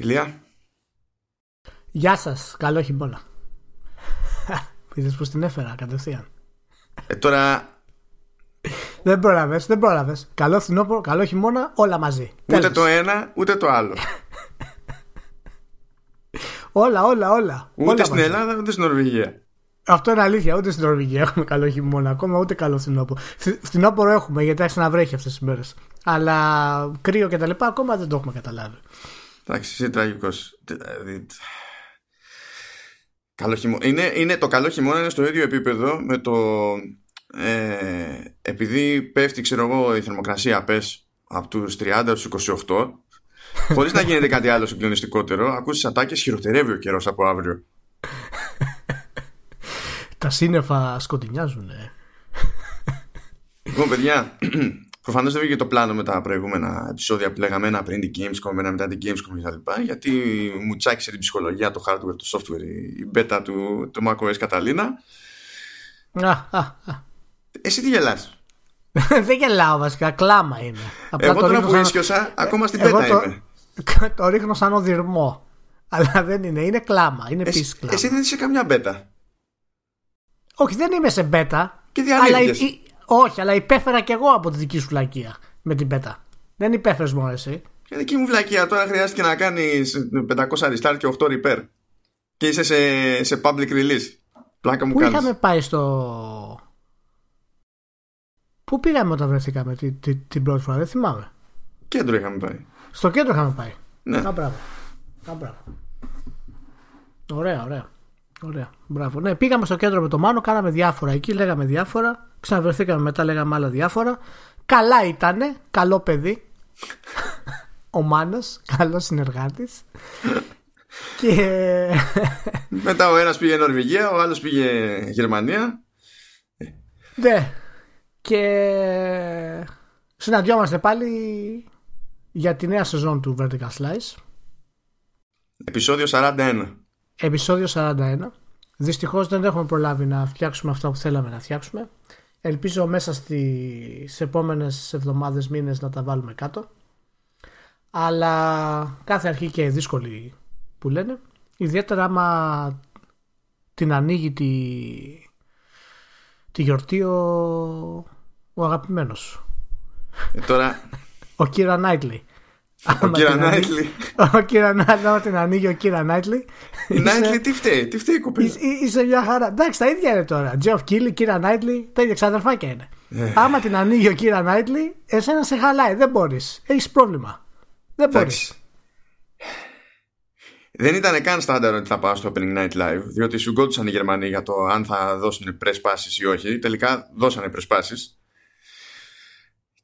Ηλία. Γεια σας, καλό χειμώνα. Είδες πως την έφερα κατευθείαν. Ε, τώρα Δεν πρόλαβες, δεν πρόλαβες. Καλό φθινόπωρο, καλό χειμώνα, όλα μαζί. ούτε Τέλος. το ένα ούτε το άλλο. Όλα, όλα, όλα. Ούτε όλα στην μαζί. Ελλάδα ούτε στην Νορβηγία. Αυτό είναι αλήθεια. Ούτε στην Νορβηγία έχουμε καλό χειμώνα ακόμα, ούτε καλό φθινόπωρο. Φθ- Φθινόπωρο έχουμε γιατί άρχισε να βρέχει αυτές τις μέρες. Αλλά κρύο και τα λοιπά ακόμα δεν το έχουμε καταλάβει. Εντάξει, είσαι τραγικός. Δηλαδή, Καλό χειμώνα. Είναι, είναι, το καλό χειμώνα είναι στο ίδιο επίπεδο με το ε, επειδή πέφτει ξέρω εγώ η θερμοκρασία πες από τους 30 στους 28 χωρίς να γίνεται κάτι άλλο συγκλονιστικότερο ακούσεις ατάκες χειροτερεύει ο καιρός από αύριο Τα σύννεφα σκοτεινιάζουν. Ε. Λοιπόν, παιδιά, προφανώς δεν βγήκε το πλάνο με τα προηγούμενα επεισόδια που λέγαμε ένα πριν την Gamescom, ένα μετά την Gamescom κτλ. Γιατί μου τσάκισε την ψυχολογία, το hardware, το software, η beta του, του macOS Catalina. Α, α, α. Εσύ τι γελάς; Δεν γελάω βασικά, κλάμα είναι. Απλά Εγώ τώρα ρίχνω που σαν- ίσχυωσα, ακόμα στην Εγώ beta το- είμαι. το ρίχνω σαν οδυρμό. Αλλά δεν είναι, είναι κλάμα. Είναι Εσύ, επίση κλάμα. εσύ δεν είσαι καμιά beta. Όχι, δεν είμαι σε μπέτα. Και Αλλά διαλύθηκες. υ- υ- όχι, αλλά υπέφερα κι εγώ από τη δική σου λακία με την πέτα. Δεν υπέφερες μόνο εσύ. Για δική μου βλακεία τώρα χρειάστηκε να κάνεις 500 restart και 8 repair. Και είσαι σε, σε public release. Πλάκα μου Πού κάνεις. είχαμε πάει στο. Πού πήγαμε όταν βρεθήκαμε τη, τη- την πρώτη φορά, δεν θυμάμαι. Κέντρο είχαμε πάει. Στο κέντρο είχαμε πάει. Ναι. Α, μπράβο. Α, μπράβο. Ωραία, ωραία. Ωραία. Μπράβο. Ναι, πήγαμε στο κέντρο με το Μάνο, κάναμε διάφορα εκεί, λέγαμε διάφορα. Ξαναβρεθήκαμε μετά, λέγαμε άλλα διάφορα. Καλά ήτανε, καλό παιδί. Ο Μάνος, καλός συνεργάτης. Και Μετά ο ένας πήγε Νορβηγία, ο άλλος πήγε Γερμανία. ναι. Και συναντιόμαστε πάλι για τη νέα σεζόν του Vertical Slice. Επισόδιο 41. Επισόδιο 41. Δυστυχώς δεν έχουμε προλάβει να φτιάξουμε αυτά που θέλαμε να φτιάξουμε. Ελπίζω μέσα στις επόμενες εβδομάδες, μήνες να τα βάλουμε κάτω. Αλλά κάθε αρχή και δύσκολη που λένε. Ιδιαίτερα άμα την ανοίγει τη, τη γιορτή ο, ο αγαπημένος. Ε, τώρα Ο Κύρα Νάιτλι. ο Κύρα Νάιτλι. Ο Κύρα Νάιτλι, άμα την ανοίγει ο Κύρα Νάιτλι. Η Νάιτλι τι φταίει, τι φταίει η κοπέλα. Είσαι, είσαι μια χαρά. Εντάξει, τα ίδια είναι τώρα. Τζεφ Κίλι, Κύρα Νάιτλι, τα ίδια ξαδερφάκια είναι. Ε. Άμα την ανοίγει ο Κύρα Νάιτλι, εσένα σε χαλάει. Δεν μπορείς. Έχεις πρόβλημα. Δεν μπορείς. Εντάξει. Δεν ήταν καν στάνταρ ότι θα πάω στο Opening Night Live, διότι σου γκόντουσαν οι Γερμανοί για το αν θα δώσουν press passes ή όχι. Τελικά δώσανε press passes.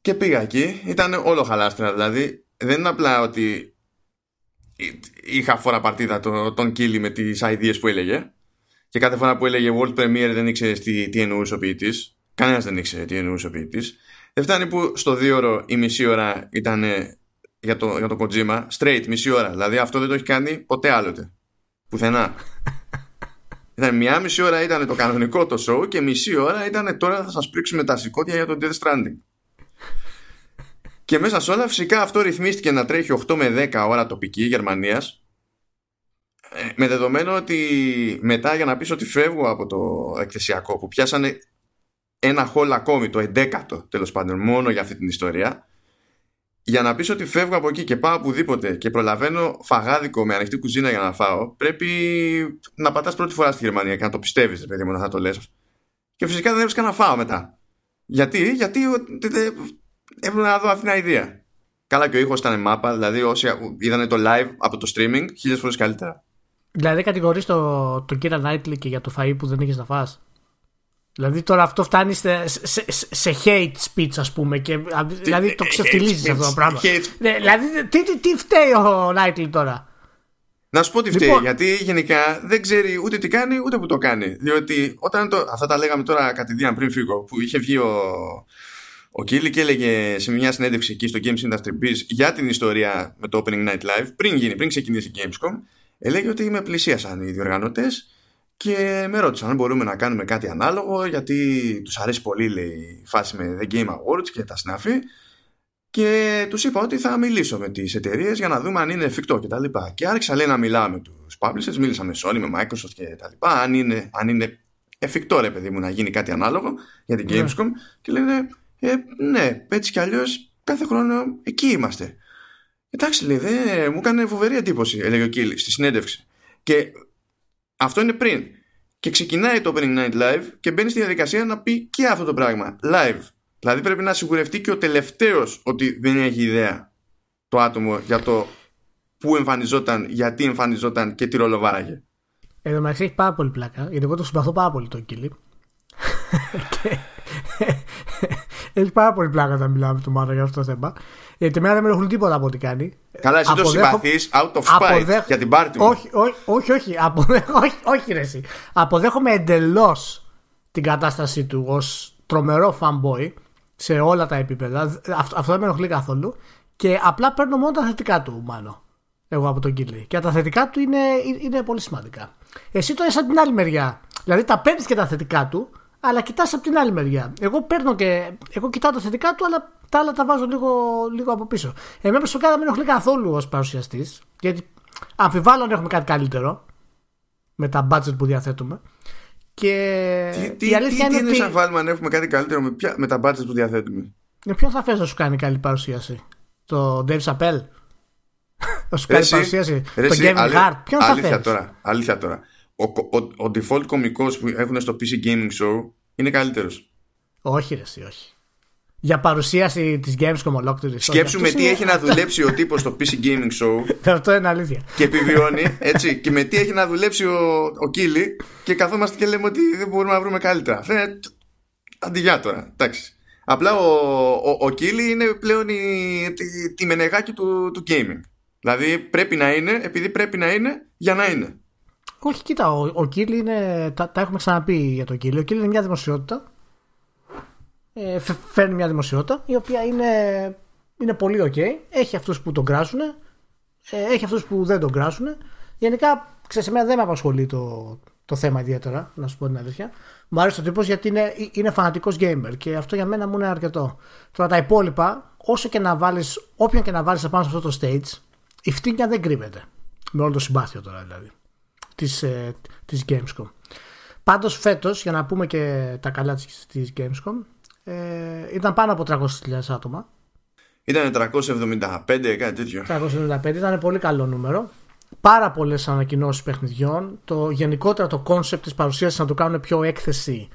Και πήγα εκεί. Ήταν όλο χαλάστρα. Δηλαδή, δεν είναι απλά ότι είχα φορά παρτίδα το, τον Κίλι με τις ideas που έλεγε. Και κάθε φορά που έλεγε World Premiere δεν ήξερε τι, τι εννοούσε ο ποιητής. Κανένας δεν ήξερε τι εννοούσε ο ποιητής. Δεν φτάνει που στο δύο ώρο η μισή ώρα ήταν για το, για το Kojima, straight μισή ώρα. Δηλαδή αυτό δεν το έχει κάνει ποτέ άλλοτε. Πουθενά. Ήταν μια μισή ώρα ήταν το κανονικό το show και μισή ώρα ήταν τώρα θα σας πρίξουμε τα σηκώτια για το Death Stranding. Και μέσα σε όλα φυσικά αυτό ρυθμίστηκε να τρέχει 8 με 10 ώρα τοπική Γερμανίας. Ε, με δεδομένο ότι μετά για να πεις ότι φεύγω από το εκθεσιακό που πιάσανε ένα χόλ ακόμη, το 11ο τέλος πάντων, μόνο για αυτή την ιστορία για να πεις ότι φεύγω από εκεί και πάω οπουδήποτε και προλαβαίνω φαγάδικο με ανοιχτή κουζίνα για να φάω πρέπει να πατάς πρώτη φορά στη Γερμανία και να το πιστεύεις ρε παιδί μου να θα το λες. Και φυσικά δεν έβρισκα να φάω μετά. Γιατί, γιατί ε, ε, έπρεπε να δω αυτήν την ιδέα καλά και ο ήχος ήταν μάπα δηλαδή όσοι είδανε το live από το streaming χίλιες φορές καλύτερα Δηλαδή κατηγορείς το, τον Κύρα Νάιτλι και για το φαΐ που δεν είχε να φας. Δηλαδή τώρα αυτό φτάνει σε, σε, σε, σε hate speech ας πούμε και δηλαδή το ε, ξεφτιλίζει hate αυτό το speech, πράγμα. hate- Ναι, δηλαδή τι, τι, τι φταίει ο Νάιτλι τώρα; Να σου πω τι φταίει, Λοιπόν. γιατί γενικά δεν ξέρει ούτε τι κάνει ούτε που το κάνει. Διότι όταν το, αυτά τα λέγαμε τώρα κατηδίαν πριν φύγω, που είχε βγει ο, ο Κίλι και έλεγε σε μια συνέντευξη εκεί στο Games Industry Biz για την ιστορία με το Opening Night Live, πριν γίνει, πριν ξεκινήσει η Gamescom, έλεγε ότι με πλησίασαν οι διοργανωτές και με ρώτησαν αν μπορούμε να κάνουμε κάτι ανάλογο γιατί τους αρέσει πολύ λέει, η φάση με The Game Awards και τα συναφή και τους είπα ότι θα μιλήσω με τις εταιρείες για να δούμε αν είναι εφικτό και τα λοιπά. Και άρχισα λέει να μιλάω με τους publishers, μίλησα με Sony, με Microsoft και τα λοιπά, αν είναι, αν είναι εφικτό ρε παιδί μου να γίνει κάτι ανάλογο για την ναι. Gamescom και λένε ε, ναι, έτσι κι αλλιώς κάθε χρόνο εκεί είμαστε. Εντάξει λέει, δε, μου έκανε φοβερή εντύπωση, έλεγε ο Κίλ στη συνέντευξη. Και αυτό είναι πριν. Και ξεκινάει το Opening Night Live και μπαίνει στη διαδικασία να πει και αυτό το πράγμα. Live. Δηλαδή πρέπει να σιγουρευτεί και ο τελευταίος ότι δεν έχει ιδέα το άτομο για το πού εμφανιζόταν, γιατί εμφανιζόταν και τι ρόλο βάραγε. Εδώ μεταξύ έχει πάρα πολύ πλάκα, γιατί εγώ το συμπαθώ πάρα πολύ τον Κίλι. έχει πάρα πολύ πλάκα όταν μιλάμε με τον Μάρα για αυτό το θέμα. Γιατί εμένα δεν με ενοχλεί τίποτα από ό,τι κάνει. Καλά, εσύ το συμπαθείς out of spite για την πάρτι μου. Όχι, όχι, όχι. όχι, όχι, όχι ρε, εσύ. Αποδέχομαι εντελώς την κατάστασή του ως τρομερό fanboy σε όλα τα επίπεδα. Αυτό, αυτό δεν με ενοχλεί καθόλου. Και απλά παίρνω μόνο τα θετικά του, μάλλον. Εγώ από τον Κίλι. Και τα θετικά του είναι, είναι πολύ σημαντικά. Εσύ το είσαι από την άλλη μεριά. Δηλαδή τα παίρνεις και τα θετικά του, αλλά κοιτάς από την άλλη μεριά. Εγώ παίρνω και. Εγώ κοιτάω τα θετικά του, αλλά τα άλλα τα βάζω λίγο, λίγο από πίσω. Εμένα προσωπικά δεν με ενοχλεί καθόλου ως παρουσιαστής, γιατί αμφιβάλλω αν έχουμε κάτι καλύτερο με τα budget που διαθέτουμε. Και τι, τι, η αλήθεια τι, είναι. Τι είναι ότι... αν έχουμε κάτι καλύτερο με, ποια, με τα budget που διαθέτουμε; Με ποιον θα θες να σου κάνει καλή παρουσίαση, Το Dave Chappelle; να σου κάνει παρουσίαση, το Kevin Hart; Ποιον θα θες. Τώρα, αλήθεια τώρα. Ο, ο, ο, default κωμικός που έχουν στο PC Gaming Show είναι καλύτερος. Όχι, ρε, εσύ, όχι για παρουσίαση της Gamescom ολόκληρη. Σκέψουμε τι έχει να δουλέψει ο τύπος στο PC Gaming Show. Αυτό είναι αλήθεια. Και επιβιώνει, έτσι. Και με τι έχει να δουλέψει ο, ο Κίλι. Και καθόμαστε και λέμε ότι δεν μπορούμε να βρούμε καλύτερα. Αυτό είναι. Αντιγιά τώρα. Εντάξει. Απλά ο, ο, ο Κίλι είναι πλέον η, τη, τη μενεγάκι του, του gaming. Δηλαδή πρέπει να είναι, επειδή πρέπει να είναι, για να είναι. Όχι, κοίτα, ο, ο Κίλι είναι. Τα, τα έχουμε ξαναπεί για τον Κίλι. Ο Κίλι είναι μια δημοσιότητα ε, φέρνει μια δημοσιότητα η οποία είναι, είναι πολύ ok. Έχει αυτούς που τον κράσουν, ε, έχει αυτούς που δεν τον κράσουν. Γενικά, ξέρεις, εμένα δεν με απασχολεί το, το θέμα ιδιαίτερα, να σου πω την αλήθεια. Μου αρέσει ο τύπος γιατί είναι, είναι φανατικός gamer και αυτό για μένα μου είναι αρκετό. Τώρα τα υπόλοιπα, όσο και να βάλεις, όποιον και να βάλεις απάνω σε αυτό το stage, η φτύνια δεν κρύβεται. Με όλο το συμπάθειο τώρα δηλαδή. Της ε, της Gamescom. Πάντως φέτος, για να πούμε και τα καλά της Gamescom, ε, ήταν πάνω από 300.000 άτομα. Ήταν 375, κάτι τέτοιο. 375, ήταν πολύ καλό νούμερο. Πάρα πολλές ανακοινώσεις παιχνιδιών. Το, γενικότερα το concept της παρουσίασης να το κάνουν πιο έκθεση.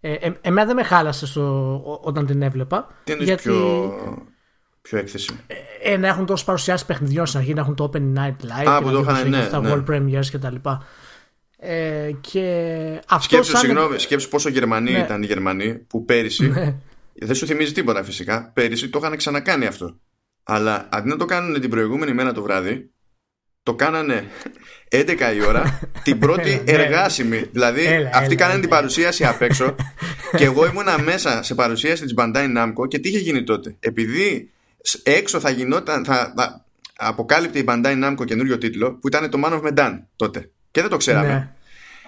Ε, ε, εμένα δεν με χάλασε στο, όταν την έβλεπα. Τι είναι γιατί... πιο, πιο έκθεση. Ε, ε, να έχουν τόσο παρουσιάσεις παιχνιδιών στην αρχή, να έχουν το Opening Night Live. Α, που το είχαν, ναι, τα ναι. World Premieres κτλ. Ε, και αυτό σκέψου, σαν... συγγνώμη, σκέψου πόσο Γερμανοί ναι. ήταν οι Γερμανοί που πέρυσι. Ναι. Δεν σου θυμίζει τίποτα φυσικά. Πέρυσι το είχαν ξανακάνει αυτό. Αλλά αντί να το κάνουν την προηγούμενη μέρα το βράδυ, το κάνανε 11 η ώρα την πρώτη έλα, ναι. εργάσιμη. Δηλαδή έλα, αυτοί έλα, κάνανε την παρουσίαση απ' έξω και εγώ ήμουνα μέσα σε παρουσίαση της Bandai Namco και τι είχε γίνει τότε. Επειδή έξω θα γινόταν, θα, θα αποκάλυπτε η Bandai Namco καινούριο τίτλο που ήταν το Man of Medan τότε και δεν το ξέραμε. Ναι.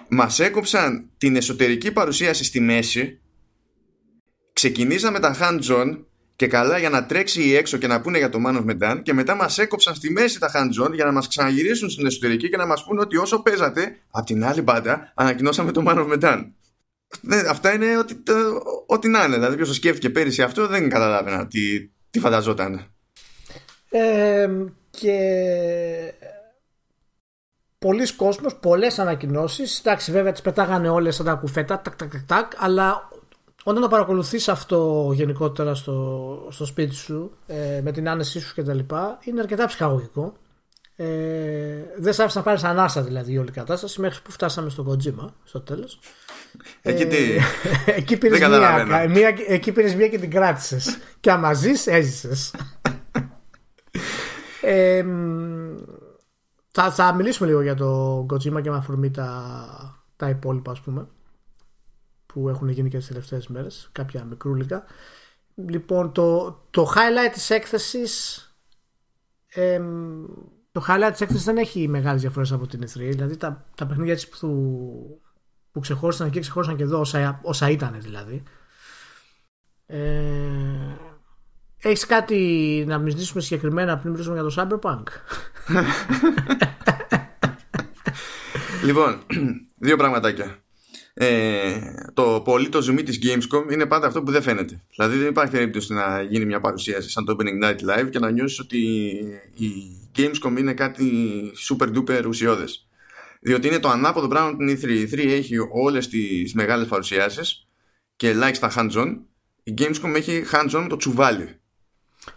Μας έκοψαν την εσωτερική παρουσίαση στη μέση ξεκινήσαμε τα hands-on και καλά για να τρέξει έξω και να πούνε για το Man of Medan και μετά μας έκοψαν στη μέση τα hands-on για να μας ξαναγυρίσουν στην εσωτερική και να μας πούνε ότι όσο παίζατε από την άλλη μπάντα ανακοινώσαμε το Man of Medan. Ναι, αυτά είναι ό,τι, ό,τι να είναι. Δηλαδή, ποιος το σκέφτηκε πέρυσι αυτό δεν καταλάβαινα τι, τι φανταζόταν; Ε, και πολλοί κόσμος, πολλές ανακοινώσεις εντάξει βέβαια τις πετάγανε όλες σαν τα κουφέτα τακ, τακ, τακ, αλλά όταν το παρακολουθείς αυτό γενικότερα στο, στο σπίτι σου ε, με την άνεσή σου κτλ είναι αρκετά ψυχαγωγικό ε, δεν σ' άφησε να πάρεις ανάσα δηλαδή η όλη κατάσταση μέχρι που φτάσαμε στο Kojima στο τέλος Εκεί τι; Ε, εκεί πήρες μία, μία, εκεί πήρες μία και την κράτησες. Και άμα ζεις έζησες. Ε, θα, θα μιλήσουμε λίγο για το Kojima και με αφορμή τα, τα υπόλοιπα ας πούμε που έχουν γίνει και τις τελευταίες μέρες κάποια μικρούλικα. Λοιπόν το, το highlight της έκθεσης ε, το highlight της έκθεσης δεν έχει μεγάλες διαφορές από την E3 δηλαδή τα, τα παιχνίδια της που, που ξεχώρισαν εκεί ξεχώρισαν και εδώ όσα, όσα ήταν δηλαδή ε, Έχεις κάτι να μιλήσουμε συγκεκριμένα πριν μιλήσουμε για το Cyberpunk; λοιπόν, δύο πραγματάκια. Ε, το πολύ το zoom της Gamescom είναι πάντα αυτό που δεν φαίνεται. Δηλαδή δεν υπάρχει περίπτωση να γίνει μια παρουσίαση σαν το Opening Night Live και να νιώσεις ότι η Gamescom είναι κάτι super duper ουσιώδες. Διότι είναι το ανάποδο πράγμα την E3. Η E3 έχει όλες τις μεγάλες παρουσιάσεις και ελάχιστα hands-on. Η Gamescom έχει hands-on το τσουβάλι.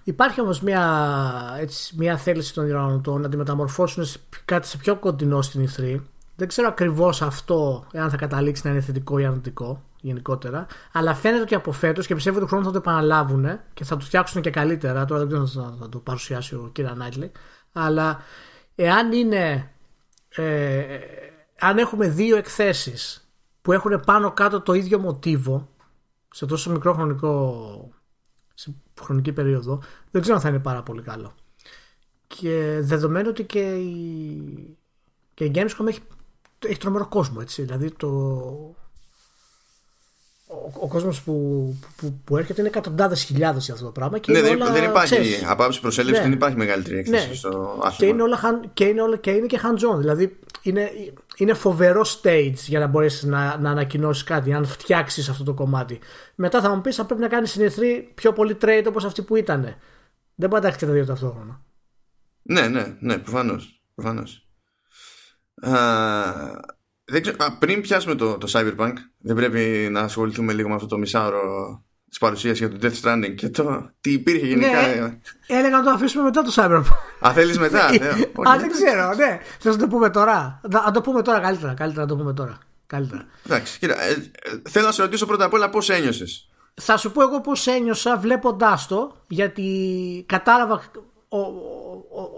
Υπάρχει όμως μια, έτσι, μια θέληση των διοργανωτών να τη μεταμορφώσουν κάτι σε πιο κοντινό στην E3. Δεν ξέρω ακριβώς αυτό εάν θα καταλήξει να είναι θετικό ή αρνητικό γενικότερα. Αλλά φαίνεται ότι από φέτος και πιστεύω ότι χρόνος θα το επαναλάβουν και θα το φτιάξουν και καλύτερα. Τώρα δεν ξέρω αν θα το παρουσιάσει ο κ. Νάιτλι. Αλλά εάν είναι. Ε, αν έχουμε δύο εκθέσεις που έχουν πάνω κάτω το ίδιο μοτίβο σε τόσο μικρό χρονικό σε χρονική περίοδο δεν ξέρω αν θα είναι πάρα πολύ καλό. Και δεδομένου ότι και η, και η Gamescom έχει, έχει τρομερό κόσμο έτσι. Δηλαδή το ο, ο κόσμος που, που, που, έρχεται είναι εκατοντάδες χιλιάδες για αυτό το πράγμα. Και ναι, είναι δεν, όλα, δεν υπάρχει. ξέρεις, Από άψη προσέλευσης Ναι. δεν υπάρχει μεγαλύτερη έκθεση Ναι. στο και άθλημα. είναι, όλα, χαν- και είναι, όλα, και είναι και hands-on. Δηλαδή είναι, είναι φοβερό stage για να μπορέσεις να, να ανακοινώσεις κάτι, αν φτιάξεις αυτό το κομμάτι. Μετά θα μου πεις, θα πρέπει να κάνει στην E3 πιο πολύ trade όπως αυτή που ήταν. Δεν μπορεί να τα έχετε τα δύο ταυτόχρονα. Ναι, ναι, ναι, προφανώς. Προφανώς. Α, δεν ξέρω, α, πριν πιάσουμε το, το Cyberpunk, δεν πρέπει να ασχοληθούμε λίγο με αυτό το μισάωρο της παρουσίαση για το Death Stranding και το τι υπήρχε γενικά. Ναι. Έλεγα να το αφήσουμε μετά το Cyberpunk. Α, θέλεις μετά; ναι, όχι. Α, δεν ξέρω, ναι. Θες να το πούμε τώρα; Να να το πούμε τώρα καλύτερα. Καλύτερα να το πούμε τώρα. Καλύτερα. Εντάξει, κοίτα, ε, ε, θέλω να σε ρωτήσω πρώτα απ' όλα πώς ένιωσες. Θα σου πω εγώ πώς ένιωσα βλέποντάς το γιατί κατάλαβα ο, ο,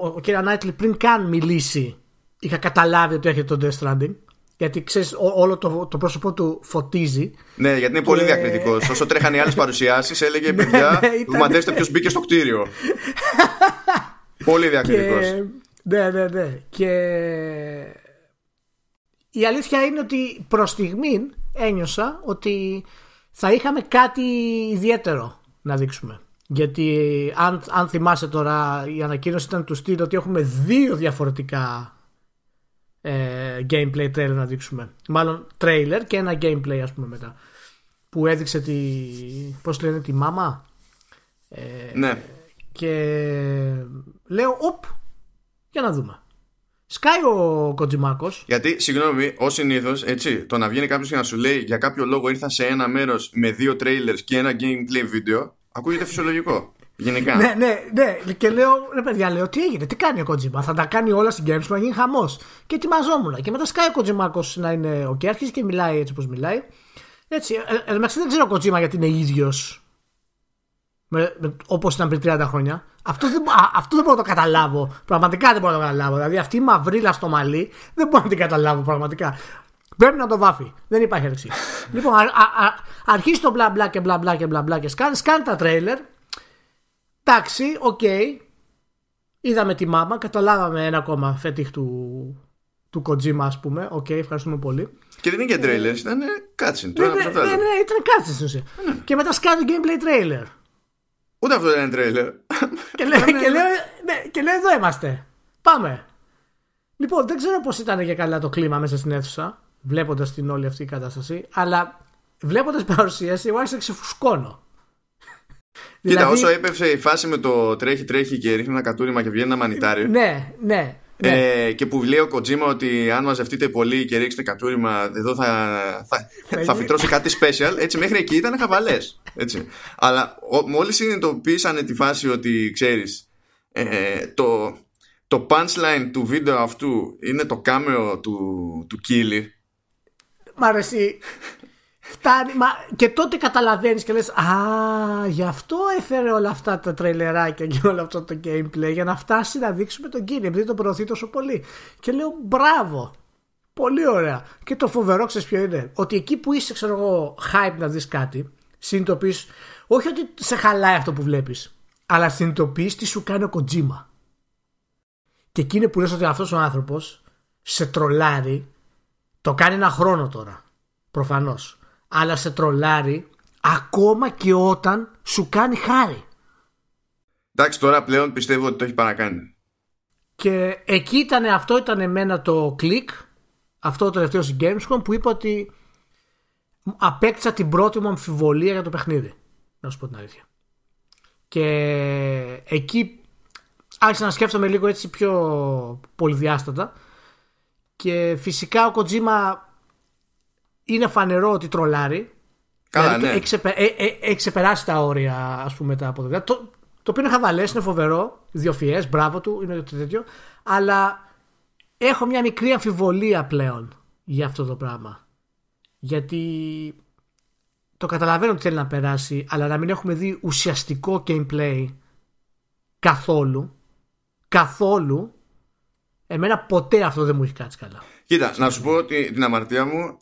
ο, ο κ. Νάιτλι πριν καν μιλήσει είχα καταλάβει ότι έρχεται το Death Stranding γιατί ξέρεις ό- όλο το, το πρόσωπό του φωτίζει Ναι, γιατί είναι πολύ Και- διακριτικός. Όσο τρέχανε οι άλλες παρουσιάσεις, έλεγε παιδιά, ναι, ήταν- μαντέψτε ποιος μπήκε στο κτίριο. πολύ διακριτικός. και, ναι ναι ναι και η αλήθεια είναι ότι προς στιγμήν ένιωσα ότι θα είχαμε κάτι ιδιαίτερο να δείξουμε. Γιατί αν, αν θυμάσαι τώρα η ανακοίνωση ήταν του στυλ ότι έχουμε δύο διαφορετικά ε, gameplay trailer να δείξουμε. Μάλλον trailer και ένα gameplay ας πούμε μετά. Που έδειξε τη, πώς λένε, τη μάμα. Ε, Ναι. και λέω, οπ, για να δούμε. Σκάει ο Κοτζιμάκο. Γιατί, συγγνώμη, ως συνήθως, έτσι, το να βγαίνει κάποιος και να σου λέει για κάποιο λόγο ήρθα σε ένα μέρος με δύο trailers και ένα gameplay βίντεο, ακούγεται φυσιολογικό. Γενικά. Ναι, ναι, ναι. Και λέω, ρε παιδιά, λέω, τι έγινε, τι κάνει ο Κοτζιμά. Θα τα κάνει όλα στην Games να γίνει χαμός. Και ετοιμαζόμουν. Και μετά σκάει ο Κοτζιμάκο να είναι ο και αρχίζει και μιλάει έτσι όπως μιλάει. Έτσι, ε, ε, εντάξει, δεν ξέρω ο Kojima γιατί είναι ίδιος όπως ήταν πριν 30 χρόνια. Αυτό δεν, α, αυτό δεν μπορώ να το καταλάβω. Πραγματικά δεν μπορώ να το καταλάβω. Δηλαδή αυτή η μαυρίλα στο μαλλί δεν μπορώ να την καταλάβω πραγματικά. Πρέπει να το βάφει. Δεν υπάρχει ρε συ. λοιπόν, α, α, α, αρχίζει το μπλα μπλα και μπλα μπλα και μπλα μπλα και σκάνει, σκάνει τα τρέιλερ. Εντάξει, οκ. Είδαμε τη μάμα, καταλάβαμε ένα ακόμα φέτιχ του, του Kojima, ας πούμε. Οκ, ευχαριστούμε πολύ. Και δεν είναι και trailers, ήταν cutscene. Το Ναι, ένα ναι, πίσω από το ναι, άλλο. ναι, ήταν κάτι στην ουσία. Και μετά σκάνει το gameplay trailer. Ούτε αυτό δεν είναι trailer. Και λέω, και, λέω, ναι, και λέω εδώ είμαστε. Πάμε. Λοιπόν, δεν ξέρω πώς ήταν και καλά το κλίμα μέσα στην αίθουσα, βλέποντας την όλη αυτή η κατάσταση, αλλά βλέποντας την παρουσίαση, εγώ άρχισα να ξεφουσκώνω. Κοίτα, Δηλαδή- όσο έπεφε η φάση με το τρέχει, τρέχει και ρίχνει ένα κατούριμα και βγαίνει ένα μανιτάρι. Ναι, ναι. ναι. Ε, και που λέει ο Κοτζίμα ότι αν μαζευτείτε πολύ και ρίξετε κατούριμα, εδώ θα, θα, θα φυτρώσει κάτι special. Έτσι, μέχρι εκεί ήταν χαβαλές. Αλλά μόλις συνειδητοποίησαν τη φάση ότι ξέρεις, ε, το, το punchline του βίντεο αυτού είναι το κάμεο του, του Κίλι. Μ' αρέσει. Φτάνει. Μα και τότε καταλαβαίνεις και λες: Α, γι' αυτό έφερε όλα αυτά τα τρελεράκια και όλο αυτό το gameplay για να φτάσει να δείξουμε τον Κίνη, επειδή το προωθεί τόσο πολύ. Και λέω: Μπράβο. Πολύ ωραία. Και το φοβερό ξέρεις ποιο είναι. Ότι εκεί που είσαι, ξέρω εγώ, hype να δεις κάτι, συνειδητοποιείς όχι ότι σε χαλάει αυτό που βλέπεις, αλλά συνειδητοποιείς τι σου κάνει ο Kojima. Και εκεί είναι που λες ότι αυτός ο άνθρωπος σε τρολάρει το κάνει ένα χρόνο τώρα. Προφανώς. Αλλά σε τρολάρει ακόμα και όταν σου κάνει χάρη. Εντάξει, τώρα πλέον πιστεύω ότι το έχει παρακάνει. Και εκεί ήταν, αυτό ήταν εμένα το κλικ, αυτό το τελευταίο στην Gamescom που είπα ότι απέκτησα την πρώτη μου αμφιβολία για το παιχνίδι. Να σου πω την αλήθεια. Και εκεί άρχισα να σκέφτομαι λίγο έτσι πιο πολυδιάστατα και φυσικά ο Kojima είναι φανερό ότι τρολάρει. Καλά, δηλαδή, ναι. έχει, ξεπε, ε, ε, έχει ξεπεράσει τα όρια ας πούμε τα αποδεκτά. Το, το οποίο είναι χαβαλές, είναι φοβερό, διοφιές, μπράβο του, είναι το τέτοιο. Αλλά έχω μια μικρή αμφιβολία πλέον για αυτό το πράγμα. Γιατί το καταλαβαίνω ότι θέλει να περάσει, αλλά να μην έχουμε δει ουσιαστικό gameplay καθόλου, καθόλου, εμένα ποτέ αυτό δεν μου έχει κάτσει καλά. Κοίτα, να σου πω ότι την αμαρτία μου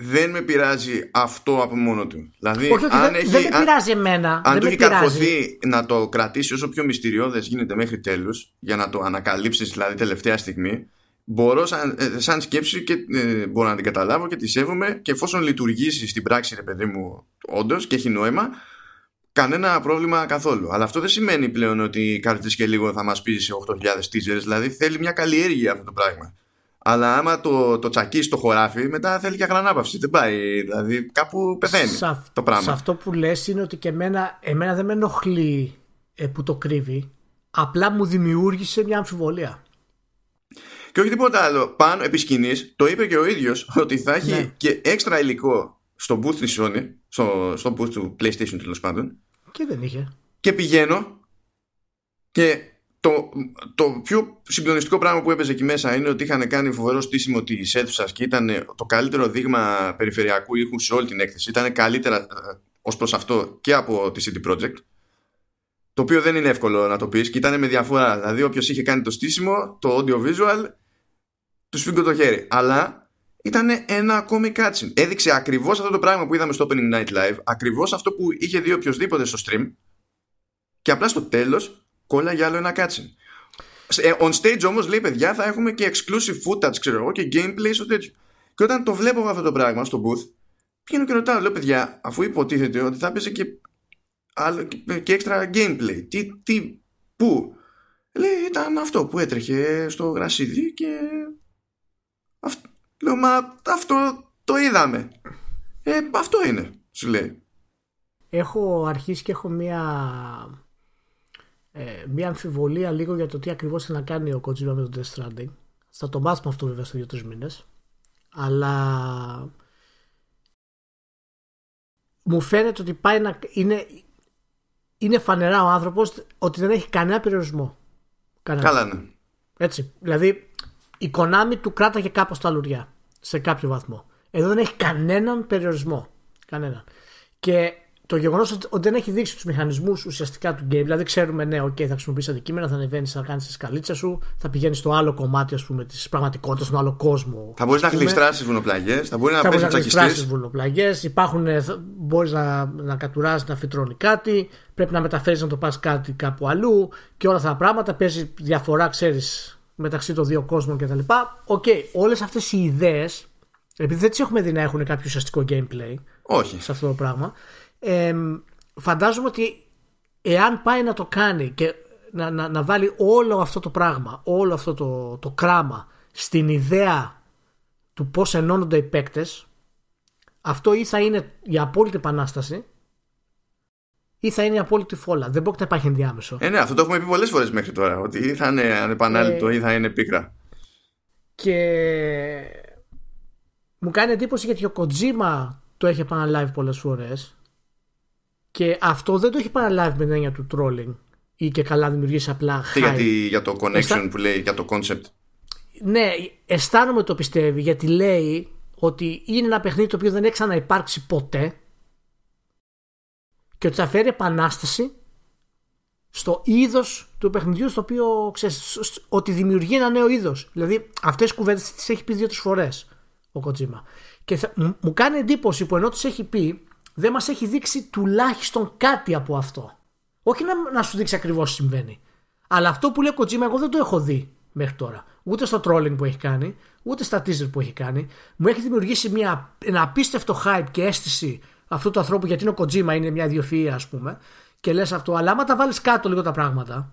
δεν με πειράζει αυτό από μόνο του. Δηλαδή, όχι, όχι, αν δεν, έχει, δεν με αν- πειράζει εμένα. αν δεν του με έχει πειράζει. καρφωθεί να το κρατήσει όσο πιο μυστηριώδες γίνεται μέχρι τέλους για να το ανακαλύψεις δηλαδή τελευταία στιγμή μπορώ σαν, ε, σαν σκέψη και ε, μπορώ να την καταλάβω και τη σέβομαι και εφόσον λειτουργήσει στην πράξη ρε παιδί μου όντως και έχει νόημα κανένα πρόβλημα καθόλου αλλά αυτό δεν σημαίνει πλέον ότι κάθεται και λίγο θα μας πει σε 8.000 teasers δηλαδή θέλει μια καλλιέργεια αυτό το πράγμα αλλά άμα το, το τσακίσεις στο χωράφι μετά θέλει και αγρανάπαυση δεν πάει δηλαδή κάπου πεθαίνει σε, αυ- το πράγμα σε αυτό που λες είναι ότι και εμένα, εμένα δεν με ενοχλεί ε, που το κρύβει. Απλά μου δημιούργησε μια αμφιβολία. Και όχι τίποτα άλλο. Πάνω επί σκηνής, το είπε και ο ίδιος ότι θα έχει Ναι. και έξτρα υλικό στο booth της Sony, στο, στο booth του PlayStation τέλος πάντων. Και δεν είχε. Και πηγαίνω και το, το πιο συγκλονιστικό πράγμα που έπαιζε εκεί μέσα είναι ότι είχαν κάνει φοβερό στήσιμο της αίθουσας και ήταν το καλύτερο δείγμα περιφερειακού ήχου σε όλη την έκθεση. Ήταν καλύτερα ως προς αυτό και από τη CD Projekt. Το οποίο δεν είναι εύκολο να το πεις και ήταν με διαφορά. Δηλαδή, όποιος είχε κάνει το στήσιμο, το audio visual, τους σφίγγω το χέρι. Αλλά ήταν ένα ακόμη cutscene. Έδειξε ακριβώς αυτό το πράγμα που είδαμε στο Opening Night Live, ακριβώς αυτό που είχε δει οποιοδήποτε στο stream, και απλά στο τέλος κόλλαγε άλλο ένα cutscene. Ε, on stage όμως λέει παιδιά θα έχουμε και exclusive footage ξέρω εγώ και gameplay στο τέτοιο. Και όταν το βλέπω αυτό το πράγμα στο booth, πηγαίνω και ρωτάω, λέω παιδιά, αφού υποτίθεται ότι θα παίζει και, άλλο, και, και extra gameplay, τι, τι, πού; Λέει ήταν αυτό που έτρεχε στο γρασίδι και. αυ- Λέω, μα αυτό το είδαμε. Ε, αυτό είναι, σου λέει. Έχω αρχίσει και έχω μία, ε, μία αμφιβολία λίγο για το τι ακριβώς θέλει να κάνει ο Kojima με το Death Stranding. Θα το μάθουμε αυτό βέβαια σε 2-3 μήνες. Αλλά μου φαίνεται ότι πάει να είναι, είναι φανερά ο άνθρωπος ότι δεν έχει κανένα περιορισμό. Κανένα. Καλά, ναι. Έτσι. Δηλαδή η Konami του κράταγε κάπως τα λουριά σε κάποιο βαθμό. Εδώ δεν έχει κανέναν περιορισμό. Κανέναν. Και το γεγονός ότι, ότι δεν έχει δείξει τους μηχανισμούς ουσιαστικά του game, δηλαδή ξέρουμε, ναι, OK, θα χρησιμοποιήσει αντικείμενα, θα ανεβαίνεις, θα κάνεις τη σκαλίτσα σου, θα πηγαίνεις στο άλλο κομμάτι ας πούμε, της πραγματικότητας, στον άλλο κόσμο. Θα μπορείς να ας πούμε. γλιστράσεις βουνοπλαγιές, θα μπορεί να Θα παίζεις μπορεί να γλιστράσεις τσακιστή. βουλοπλαγιέ. Υπάρχουν, μπορείς να, να κατουράσει, να φυτρώνει κάτι. Πρέπει να μεταφέρεις να το πας κάτι κάπου αλλού και όλα αυτά τα πράγματα. Παίζει διαφορά, ξέρεις, μεταξύ των δύο κόσμων κτλ. Οκ, όλες αυτές οι ιδέες, επειδή δεν τις έχουμε δει να έχουν κάποιο ουσιαστικό gameplay Όχι. σε αυτό το πράγμα, ε, φαντάζομαι ότι εάν πάει να το κάνει και να, να, να βάλει όλο αυτό το πράγμα, όλο αυτό το, το κράμα στην ιδέα του πώς ενώνονται οι παίκτες αυτό ή θα είναι η απόλυτη επανάσταση ή θα είναι η απόλυτη φόλα. Δεν μπορεί να υπάρχει ενδιάμεσο. Ε, ναι, αυτό το έχουμε πει πολλές φορές μέχρι τώρα. Ότι ή θα είναι ανεπανάληπτο Ε, ή θα είναι πίκρα. Και μου κάνει εντύπωση γιατί ο Kojima το έχει επαναλάβει πολλές φορές και αυτό δεν το έχει επαναλάβει με την έννοια του trolling ή και καλά δημιουργήσει απλά Τι hype. γιατί για το connection Αισθά- που λέει, για το concept. Ναι, αισθάνομαι το πιστεύει γιατί λέει ότι είναι ένα παιχνίδι το οποίο δεν έχει ξαναυπάρξει ποτέ και ότι θα φέρει επανάσταση στο είδος του παιχνιδιού στο οποίο ξέρεις, σ- σ- ότι δημιουργεί ένα νέο είδος. Δηλαδή αυτές τις κουβέντες τις έχει πει δύο-τρεις φορές ο Κοτζίμα. Και θα- μου- μου κάνει εντύπωση που ενώ τις έχει πει, δεν μας έχει δείξει τουλάχιστον κάτι από αυτό. Όχι να, να σου δείξει ακριβώς τι συμβαίνει. Αλλά αυτό που λέει ο Kojima εγώ δεν το έχω δει μέχρι τώρα. Ούτε στο trolling που έχει κάνει, ούτε στα teaser που έχει κάνει. Μου έχει δημιουργήσει μια, ένα απίστευτο hype και αίσθηση αυτού του ανθρώπου γιατί είναι ο Kojima, είναι μια ιδιοφυΐα ας πούμε. και λες αυτό. Αλλά άμα τα βάλεις κάτω λίγο τα πράγματα,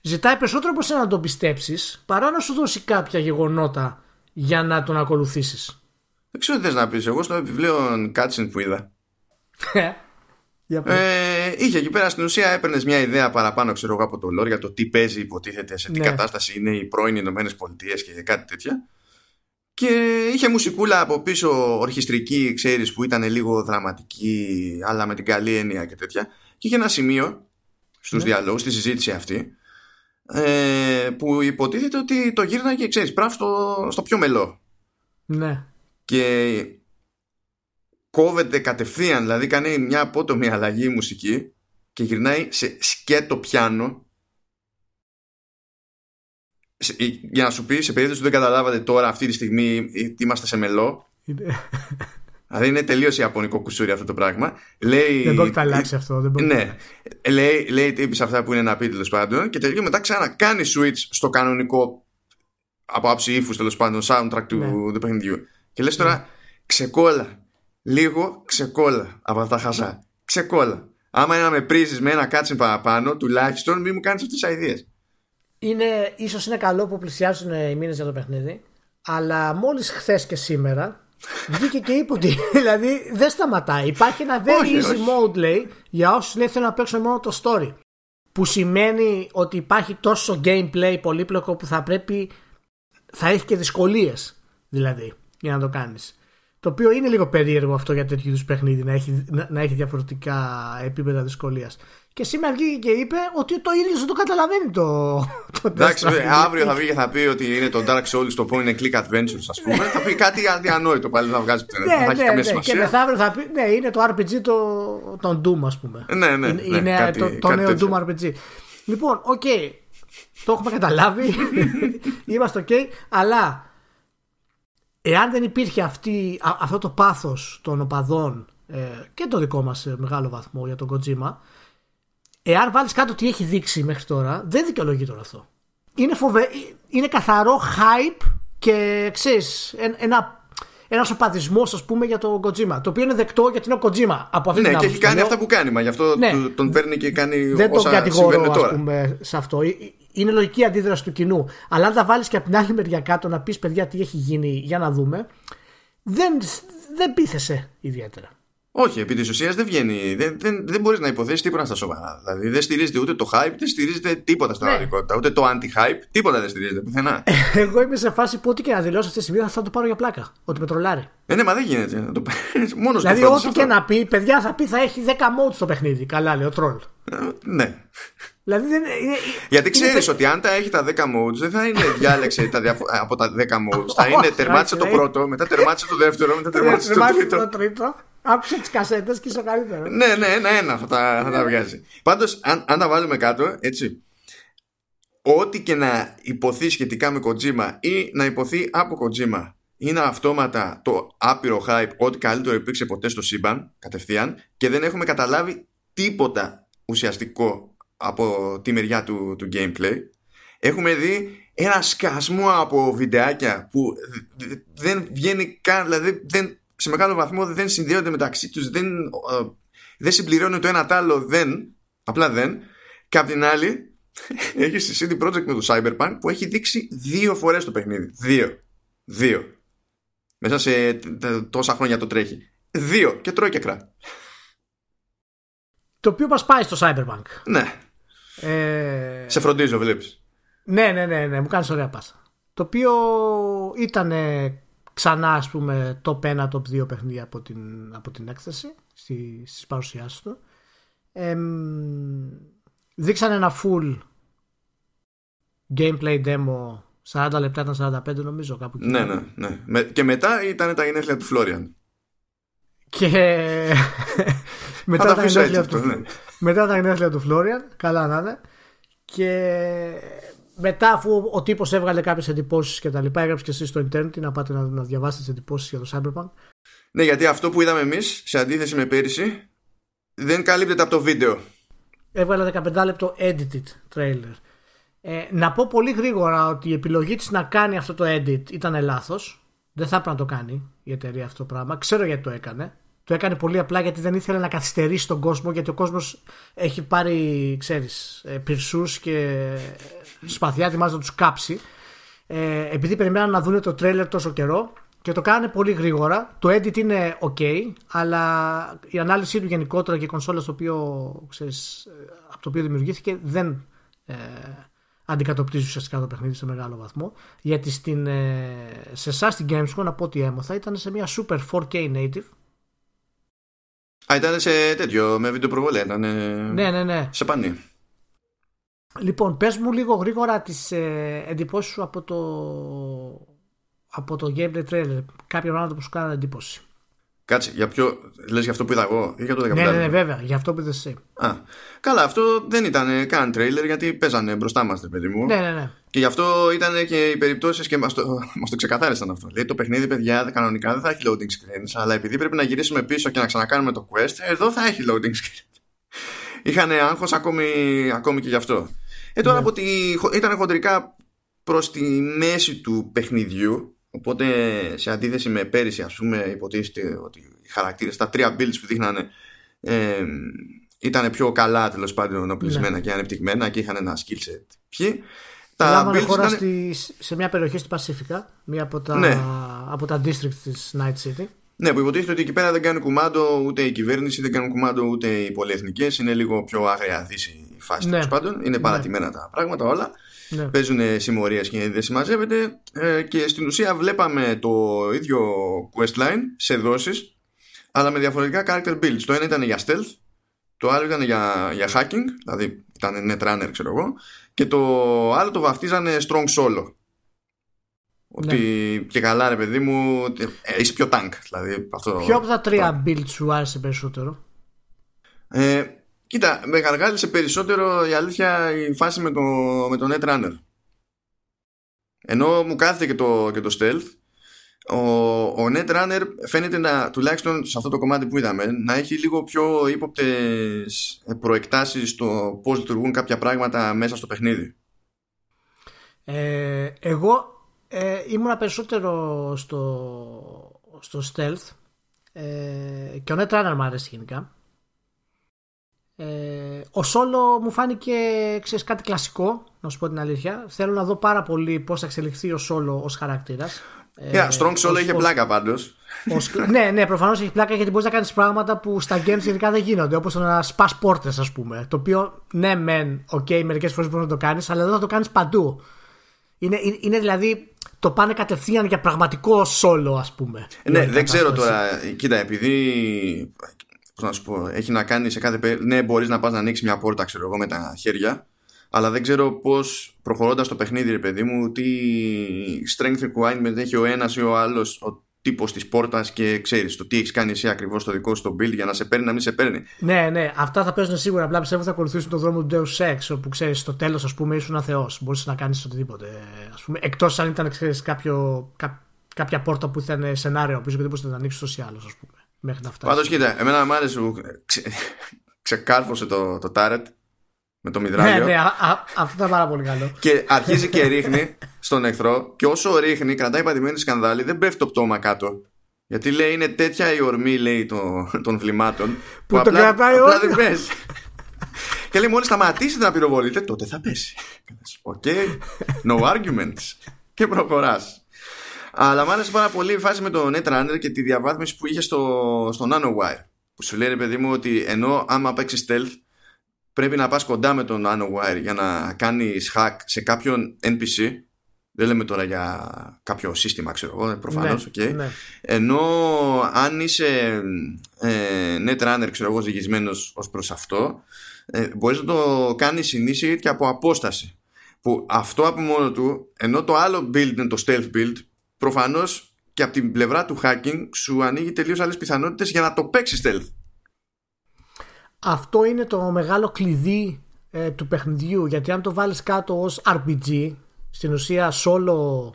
ζητάει περισσότερο από σένα να τον πιστέψεις παρά να σου δώσει κάποια γεγονότα για να τον ακολουθήσεις. Δεν ξέρω τι θες να πεις. Εγώ στο βιβλίο Κάτσιν που είδα. Για πες. Ε, είχε εκεί πέρα στην ουσία έπαιρνες μια ιδέα παραπάνω ξέρω εγώ από το lore για το τι παίζει υποτίθεται σε τι Ναι. κατάσταση είναι οι πρώην Ηνωμένες Πολιτείες και κάτι τέτοια και είχε μουσικούλα από πίσω ορχιστρική ξέρεις που ήταν λίγο δραματική αλλά με την καλή έννοια και τέτοια και είχε ένα σημείο στους Ναι. διαλόγους στη συζήτηση αυτή ε, που υποτίθεται ότι το γύρναγε ξέρεις πράγμα στο, στο πιο μελό ναι. και κόβεται κατευθείαν, δηλαδή κάνει μια απότομη αλλαγή η μουσική και γυρνάει σε σκέτο πιάνο Σε- για να σου πει σε περίπτωση που δεν καταλάβατε τώρα αυτή τη στιγμή ε, είμαστε σε μελό Είναι- δηλαδή είναι τελείως ιαπωνικό κουσούρι αυτό το πράγμα λέει, δεν μπορεί να αλλάξει αυτό. Δεν μπορεί να ναι, λέει, λέει τύπης σε αυτά που είναι να πει τέλος πάντων και τελείως μετά ξανακάνει switch στο κανονικό από άψη ύφους τέλος πάντων soundtrack του, Ναι. του παιχνιδιού. Και λες τώρα, ξεκόλα. Λίγο ξεκόλα από αυτά τα χαζά. Ξεκόλα. Άμα είναι να με πρίζεις με ένα κάτσιν παραπάνω, τουλάχιστον μην μου κάνεις αυτές τις ιδέες. είναι, ίσως είναι καλό που πλησιάζουν οι μήνες για το παιχνίδι αλλά μόλις χθες και σήμερα βγήκε και είπε ότι δηλαδή δεν σταματάει υπάρχει ένα very Όχι, easy όχι. mode λέει για όσους λέει θέλουν να παίξουν μόνο το story που σημαίνει ότι υπάρχει τόσο gameplay πολύπλοκο που θα πρέπει θα έχει και δυσκολίες δηλαδή για να το κάνεις το οποίο είναι λίγο περίεργο αυτό για τέτοιου είδους παιχνίδι να έχει, να, να έχει διαφορετικά επίπεδα δυσκολίας και σήμερα βγήκε και είπε ότι το ίδιο δεν το καταλαβαίνει το, το Εντάξει, Death Stranding. βέβαια, αύριο θα βγει και θα πει ότι είναι το Dark Souls το point and click adventures, ας πούμε. θα πει κάτι αδιανόητο πάλι θα βγάζει πουθενά. δεν Ναι, θα έχει ναι, καμία ναι. Και σημασία. μεθαύριο θα πει, ναι, είναι το RPG το, τον Doom, ας πούμε. Ναι, ναι, είναι ναι, είναι κάτι- το, το κάτι νέο τέτοιο. Doom RPG. Λοιπόν, οκ. Το έχουμε καταλάβει. Είμαστε οκ. Αλλά εάν δεν υπήρχε αυτή, α- αυτό το πάθος των οπαδών ε, και το δικό μας σε μεγάλο βαθμό για τον Kojima, εάν βάλεις κάτω τι έχει δείξει μέχρι τώρα, δεν δικαιολογεί τώρα αυτό. Είναι, φοβε... είναι καθαρό hype και ξέρεις, εν- ένα ένας οπαδισμός, ας πούμε, για τον Kojima. Το οποίο είναι δεκτό γιατί είναι ο Kojima. Από αυτή Ναι, την και άποψη. έχει κάνει Το λέω. αυτά που κάνει. Μα γι' αυτό Ναι. του- τον παίρνει και κάνει Δεν τον όσα κατηγορώ, συμβαίνουν ας τώρα. πούμε, σε αυτό. Ε, ε, Είναι λογική αντίδραση του κοινού. Αλλά αν τα βάλεις και από την άλλη μεριά κάτω να πεις παιδιά τι έχει γίνει για να δούμε, δεν, δεν πείθεσαι ιδιαίτερα. Όχι, επί της ουσίας δεν βγαίνει. Δεν, δεν, δεν μπορείς να υποθέσεις τίποτα στα σοβαρά. Δηλαδή δεν στηρίζεται ούτε το hype, δεν στηρίζεται τίποτα στην Ναι. πραγματικότητα. Ούτε το anti-hype, τίποτα δεν στηρίζεται πουθενά. Εγώ είμαι σε φάση που ό,τι και να δηλώσω αυτή τη στιγμή θα το πάρω για πλάκα. Ότι με τρολάρει. ε, ναι, μα δεν γίνεται. Να το Μόνος Δηλαδή, το ό,τι και να πει, παιδιά θα πει θα έχει 10 modes στο παιχνίδι. Καλά, λέει ο τρολ. Ναι. Δηλαδή δεν είναι. Γιατί είναι- ξέρεις ότι αν τα έχει τα 10 modes, δεν θα είναι διάλεξε τα διαφο- από τα 10 modes. Θα είναι Όχι, τερμάτισε το όχι. πρώτο, μετά τερμάτισε το δεύτερο, μετά τερμάτισε το Τερμάτισε τρίτο. Το τρίτο. Άκουσε τις κασέτες και είσαι ο καλύτερος. Ναι, ναι, ένα-ένα θα τα, θα τα βγάζει. Πάντως, αν, αν τα βάλουμε κάτω, έτσι. Ό,τι και να υποθεί σχετικά με Kojima ή να υποθεί από Kojima είναι αυτόματα το άπειρο hype ό,τι καλύτερο υπήρξε ποτέ στο σύμπαν κατευθείαν και δεν έχουμε καταλάβει τίποτα ουσιαστικό από τη μεριά του, του gameplay έχουμε δει ένα σκασμό από βιντεάκια που δ- δ- δεν βγαίνει καν δηλαδή δεν, σε μεγάλο βαθμό δεν συνδέονται μεταξύ τους δεν, ε, δεν συμπληρώνει το ένα τ' άλλο δεν απλά δεν. Και απ' την άλλη έχεις τη CD Projekt με το Cyberpunk που έχει δείξει δύο φορές το παιχνίδι. Δύο, δύο. Μέσα σε τ- τ- τόσα χρόνια το τρέχει. Δύο. Και τρώει και κρά. Το οποίο μας πάει στο Cyberpunk. ναι, Ε, σε φροντίζω βλέπεις. Ναι, ναι, ναι, ναι, μου κάνεις ωραία πάσα. Το οποίο ήταν ξανά, ας πούμε, top 1, top 2 παιχνίδια από την, από την έκθεση στη, στις παρουσιάσεις του. Εμ, δείξαν ένα full gameplay demo 40 λεπτά ήταν 45 νομίζω κάπου εκεί. ναι, ναι, ναι. Με- και μετά ήταν τα γενέθλια του Φλόριαν Και Θα μετά τα τα αφήσω έτσι γενέθλια αυτό, του, ναι. μετά τα γενέθλια του Φλόριαν, καλά να είναι. Και μετά αφού ο τύπος έβγαλε κάποιες εντυπώσεις και τα λοιπά, έγραψε και εσείς στο internet να πάτε να, να διαβάσετε τις εντυπώσεις για το Cyberpunk. Ναι, γιατί αυτό που είδαμε εμείς, σε αντίθεση με πέρυσι, δεν καλύπτεται από το βίντεο. Έβγαλε 15 λεπτό edited trailer. Ε, να πω πολύ γρήγορα ότι η επιλογή της να κάνει αυτό το edit ήταν λάθος. Δεν θα έπρεπε να το κάνει η εταιρεία αυτό το πράγμα. Ξέρω γιατί το έκανε. Το έκανε πολύ απλά γιατί δεν ήθελε να καθυστερήσει τον κόσμο γιατί ο κόσμος έχει πάρει, ξέρεις, ε, πυρσούς και σπαθιά ετοιμάζει να τους κάψει. Ε, επειδή περιμέναν να δουν το τρέλερ τόσο καιρό και το κάνανε πολύ γρήγορα. Το edit είναι ok, αλλά η ανάλυση του γενικότερα και η κονσόλα στο οποίο, ξέρεις, ε, από το οποίο δημιουργήθηκε δεν ε, αντικατοπτρίζει ουσιαστικά το παιχνίδι σε μεγάλο βαθμό. Γιατί στην, ε, σε εσάς στην Gamescom, από ό,τι έμαθα, ήταν σε μια super 4K native. Α, ήταν σε τέτοιο, με βίντεο προβολέ, ήταν ναι, ναι, ναι. σε πανί. Λοιπόν, πες μου λίγο γρήγορα τις ε, εντυπώσεις σου από το, από το gameplay trailer. Κάποια πράγματα που σου κάνανε εντύπωση. Κάτσε, για ποιο. Λες για αυτό που είδα εγώ ή για το 15. Ναι, ναι, ναι, βέβαια, για αυτό που είδες εσύ. Α, καλά, αυτό δεν ήταν καν τρέιλερ γιατί παίζανε μπροστά μας, παιδί μου. Ναι, ναι, ναι. Και γι' αυτό ήταν και οι περιπτώσεις και μας το, μας το ξεκαθάρισαν αυτό. Λέει το παιχνίδι, παιδιά, κανονικά δεν θα έχει loading screens, αλλά επειδή πρέπει να γυρίσουμε πίσω και να ξανακάνουμε το quest, εδώ θα έχει loading screens. Είχαν άγχος ακόμη, ακόμη και γι' αυτό. Ε, τώρα ναι. από τη, ήταν χοντρικά προς τη μέση του παιχνιδιού, Οπότε σε αντίθεση με πέρυσι ας πούμε υποτίθεται ότι οι χαρακτήρες, τα τρία builds που δείχνανε ε, ήταν πιο καλά τέλος πάντων οπλισμένα ναι. και ανεπτυγμένα και είχαν ένα skill set. Ποιοι. Τα builds χώρα ήταν... στη, σε μια περιοχή στη Πασίφικα, μία από τα, ναι. από τα district της Night City. Ναι, που υποτίθεται ότι εκεί πέρα δεν κάνουν κουμάντο ούτε η κυβέρνηση, δεν κάνουν κουμάντο ούτε οι πολυεθνικές. Είναι λίγο πιο άγρια δύση η φάση ναι. τέλο πάντων. Είναι ναι. παρατημένα τα πράγματα όλα ναι. παίζουν συμμορίες και δεν συμμαζεύεται ε, και στην ουσία βλέπαμε το ίδιο questline σε δόσεις αλλά με διαφορετικά character builds το ένα ήταν για stealth το άλλο ήταν για, για hacking δηλαδή ήταν netrunner ξέρω εγώ και το άλλο το βαφτίζανε strong solo ότι ναι. και καλά ρε παιδί μου ε, είσαι πιο tank δηλαδή, αυτό, Ποιο από τα τρία builds σου άρεσε περισσότερο; Ε, Κοίτα, με γαργάλισε περισσότερο η αλήθεια η φάση με το, με το Netrunner. Ενώ μου κάθεται και το, και το stealth, ο, ο Netrunner φαίνεται να, τουλάχιστον σε αυτό το κομμάτι που είδαμε, να έχει λίγο πιο ύποπτες προεκτάσεις στο πώς λειτουργούν κάποια πράγματα μέσα στο παιχνίδι. Ε, εγώ ε, ήμουνα περισσότερο στο, στο stealth ε, και ο Netrunner μου άρεσε γενικά. Ε, ο Solo μου φάνηκε ξέρεις, κάτι κλασικό, να σου πω την αλήθεια. Θέλω να δω πάρα πολύ πώς θα εξελιχθεί ο Solo ως χαρακτήρας. Yeah, ε, Strong Solo είχε πλάκα πάντως. ναι, ναι, προφανώς έχει πλάκα γιατί μπορείς να κάνεις πράγματα που στα games γενικά δεν γίνονται. Όπως το να σπα πόρτες, ας πούμε. Το οποίο, ναι, μεν, OK, okay, μερικές φορές μπορείς να το κάνεις, αλλά εδώ θα το κάνεις παντού. Είναι, είναι, είναι δηλαδή το πάνε κατευθείαν για πραγματικό solo, ας πούμε. Ναι, δεν ξέρω τώρα. Κοίτα, επειδή πώς να σου πω, έχει να κάνει σε κάθε περίπτωση. Ναι, μπορείς να πας να ανοίξεις μια πόρτα, ξέρω εγώ, με τα χέρια. Αλλά δεν ξέρω πώς προχωρώντας το παιχνίδι, ρε παιδί μου, τι strength requirement έχει ο ένας ή ο άλλος ο τύπος της πόρτας και ξέρεις το τι έχεις κάνει εσύ ακριβώς στο δικό σου το build για να σε παίρνει, να μην σε παίρνει. Ναι, ναι, αυτά θα παίζουν σίγουρα. Απλά πιστεύω θα ακολουθήσουν τον δρόμο του Deus Ex, όπου ξέρεις στο τέλος, ας πούμε, ήσουν θεό. Μπορείς να κάνεις οτιδήποτε. Εκτός αν ήταν, ξέρεις, κάποια πόρτα που ήταν σενάριο πίσω και δεν μπορούσε να ανοίξεις τόσο ή άλλω, ας πούμε μέχρι να φτάσει. Πάντως, κοίτα, εμένα μου άρεσε που ξε... ξεκάρφωσε το, το τάρετ με το μυδράλιο. Ναι, ναι, α, α, αυτό ήταν πάρα πολύ καλό. Και αρχίζει και ρίχνει στον εχθρό, και όσο ρίχνει, κρατάει πατημένη σκανδάλη, δεν πέφτει το πτώμα κάτω. Γιατί λέει είναι τέτοια η ορμή λέει, το, των βλημάτων που, που απλά, το κρατάει απλά δεν πέσει. και λέει μόλις σταματήσει να πυροβολείτε, τότε θα πέσει. OK, okay. no arguments. και προχωράς. Αλλά μου άρεσε πάρα πολύ η φάση με το Netrunner και τη διαβάθμιση που είχε στο, στο Nanowire. Που σου λέει, ρε παιδί μου, ότι ενώ άμα παίξεις stealth, πρέπει να πας κοντά με τον Nanowire για να κάνεις hack σε κάποιον NPC. Δεν λέμε τώρα για κάποιο σύστημα, ξέρω εγώ, προφανώς. Ναι, okay. ναι. Ενώ αν είσαι ε, Netrunner, ξέρω εγώ, ζυγισμένος ως προς αυτό, ε, μπορείς να το κάνεις initiate και από απόσταση. Που αυτό από μόνο του, ενώ το άλλο build είναι το stealth build, Προφανώς και από την πλευρά του hacking σου ανοίγει τελείως άλλες πιθανότητες για να το παίξεις stealth. Αυτό είναι το μεγάλο κλειδί ε, του παιχνιδιού γιατί αν το βάλεις κάτω ως RPG στην ουσία solo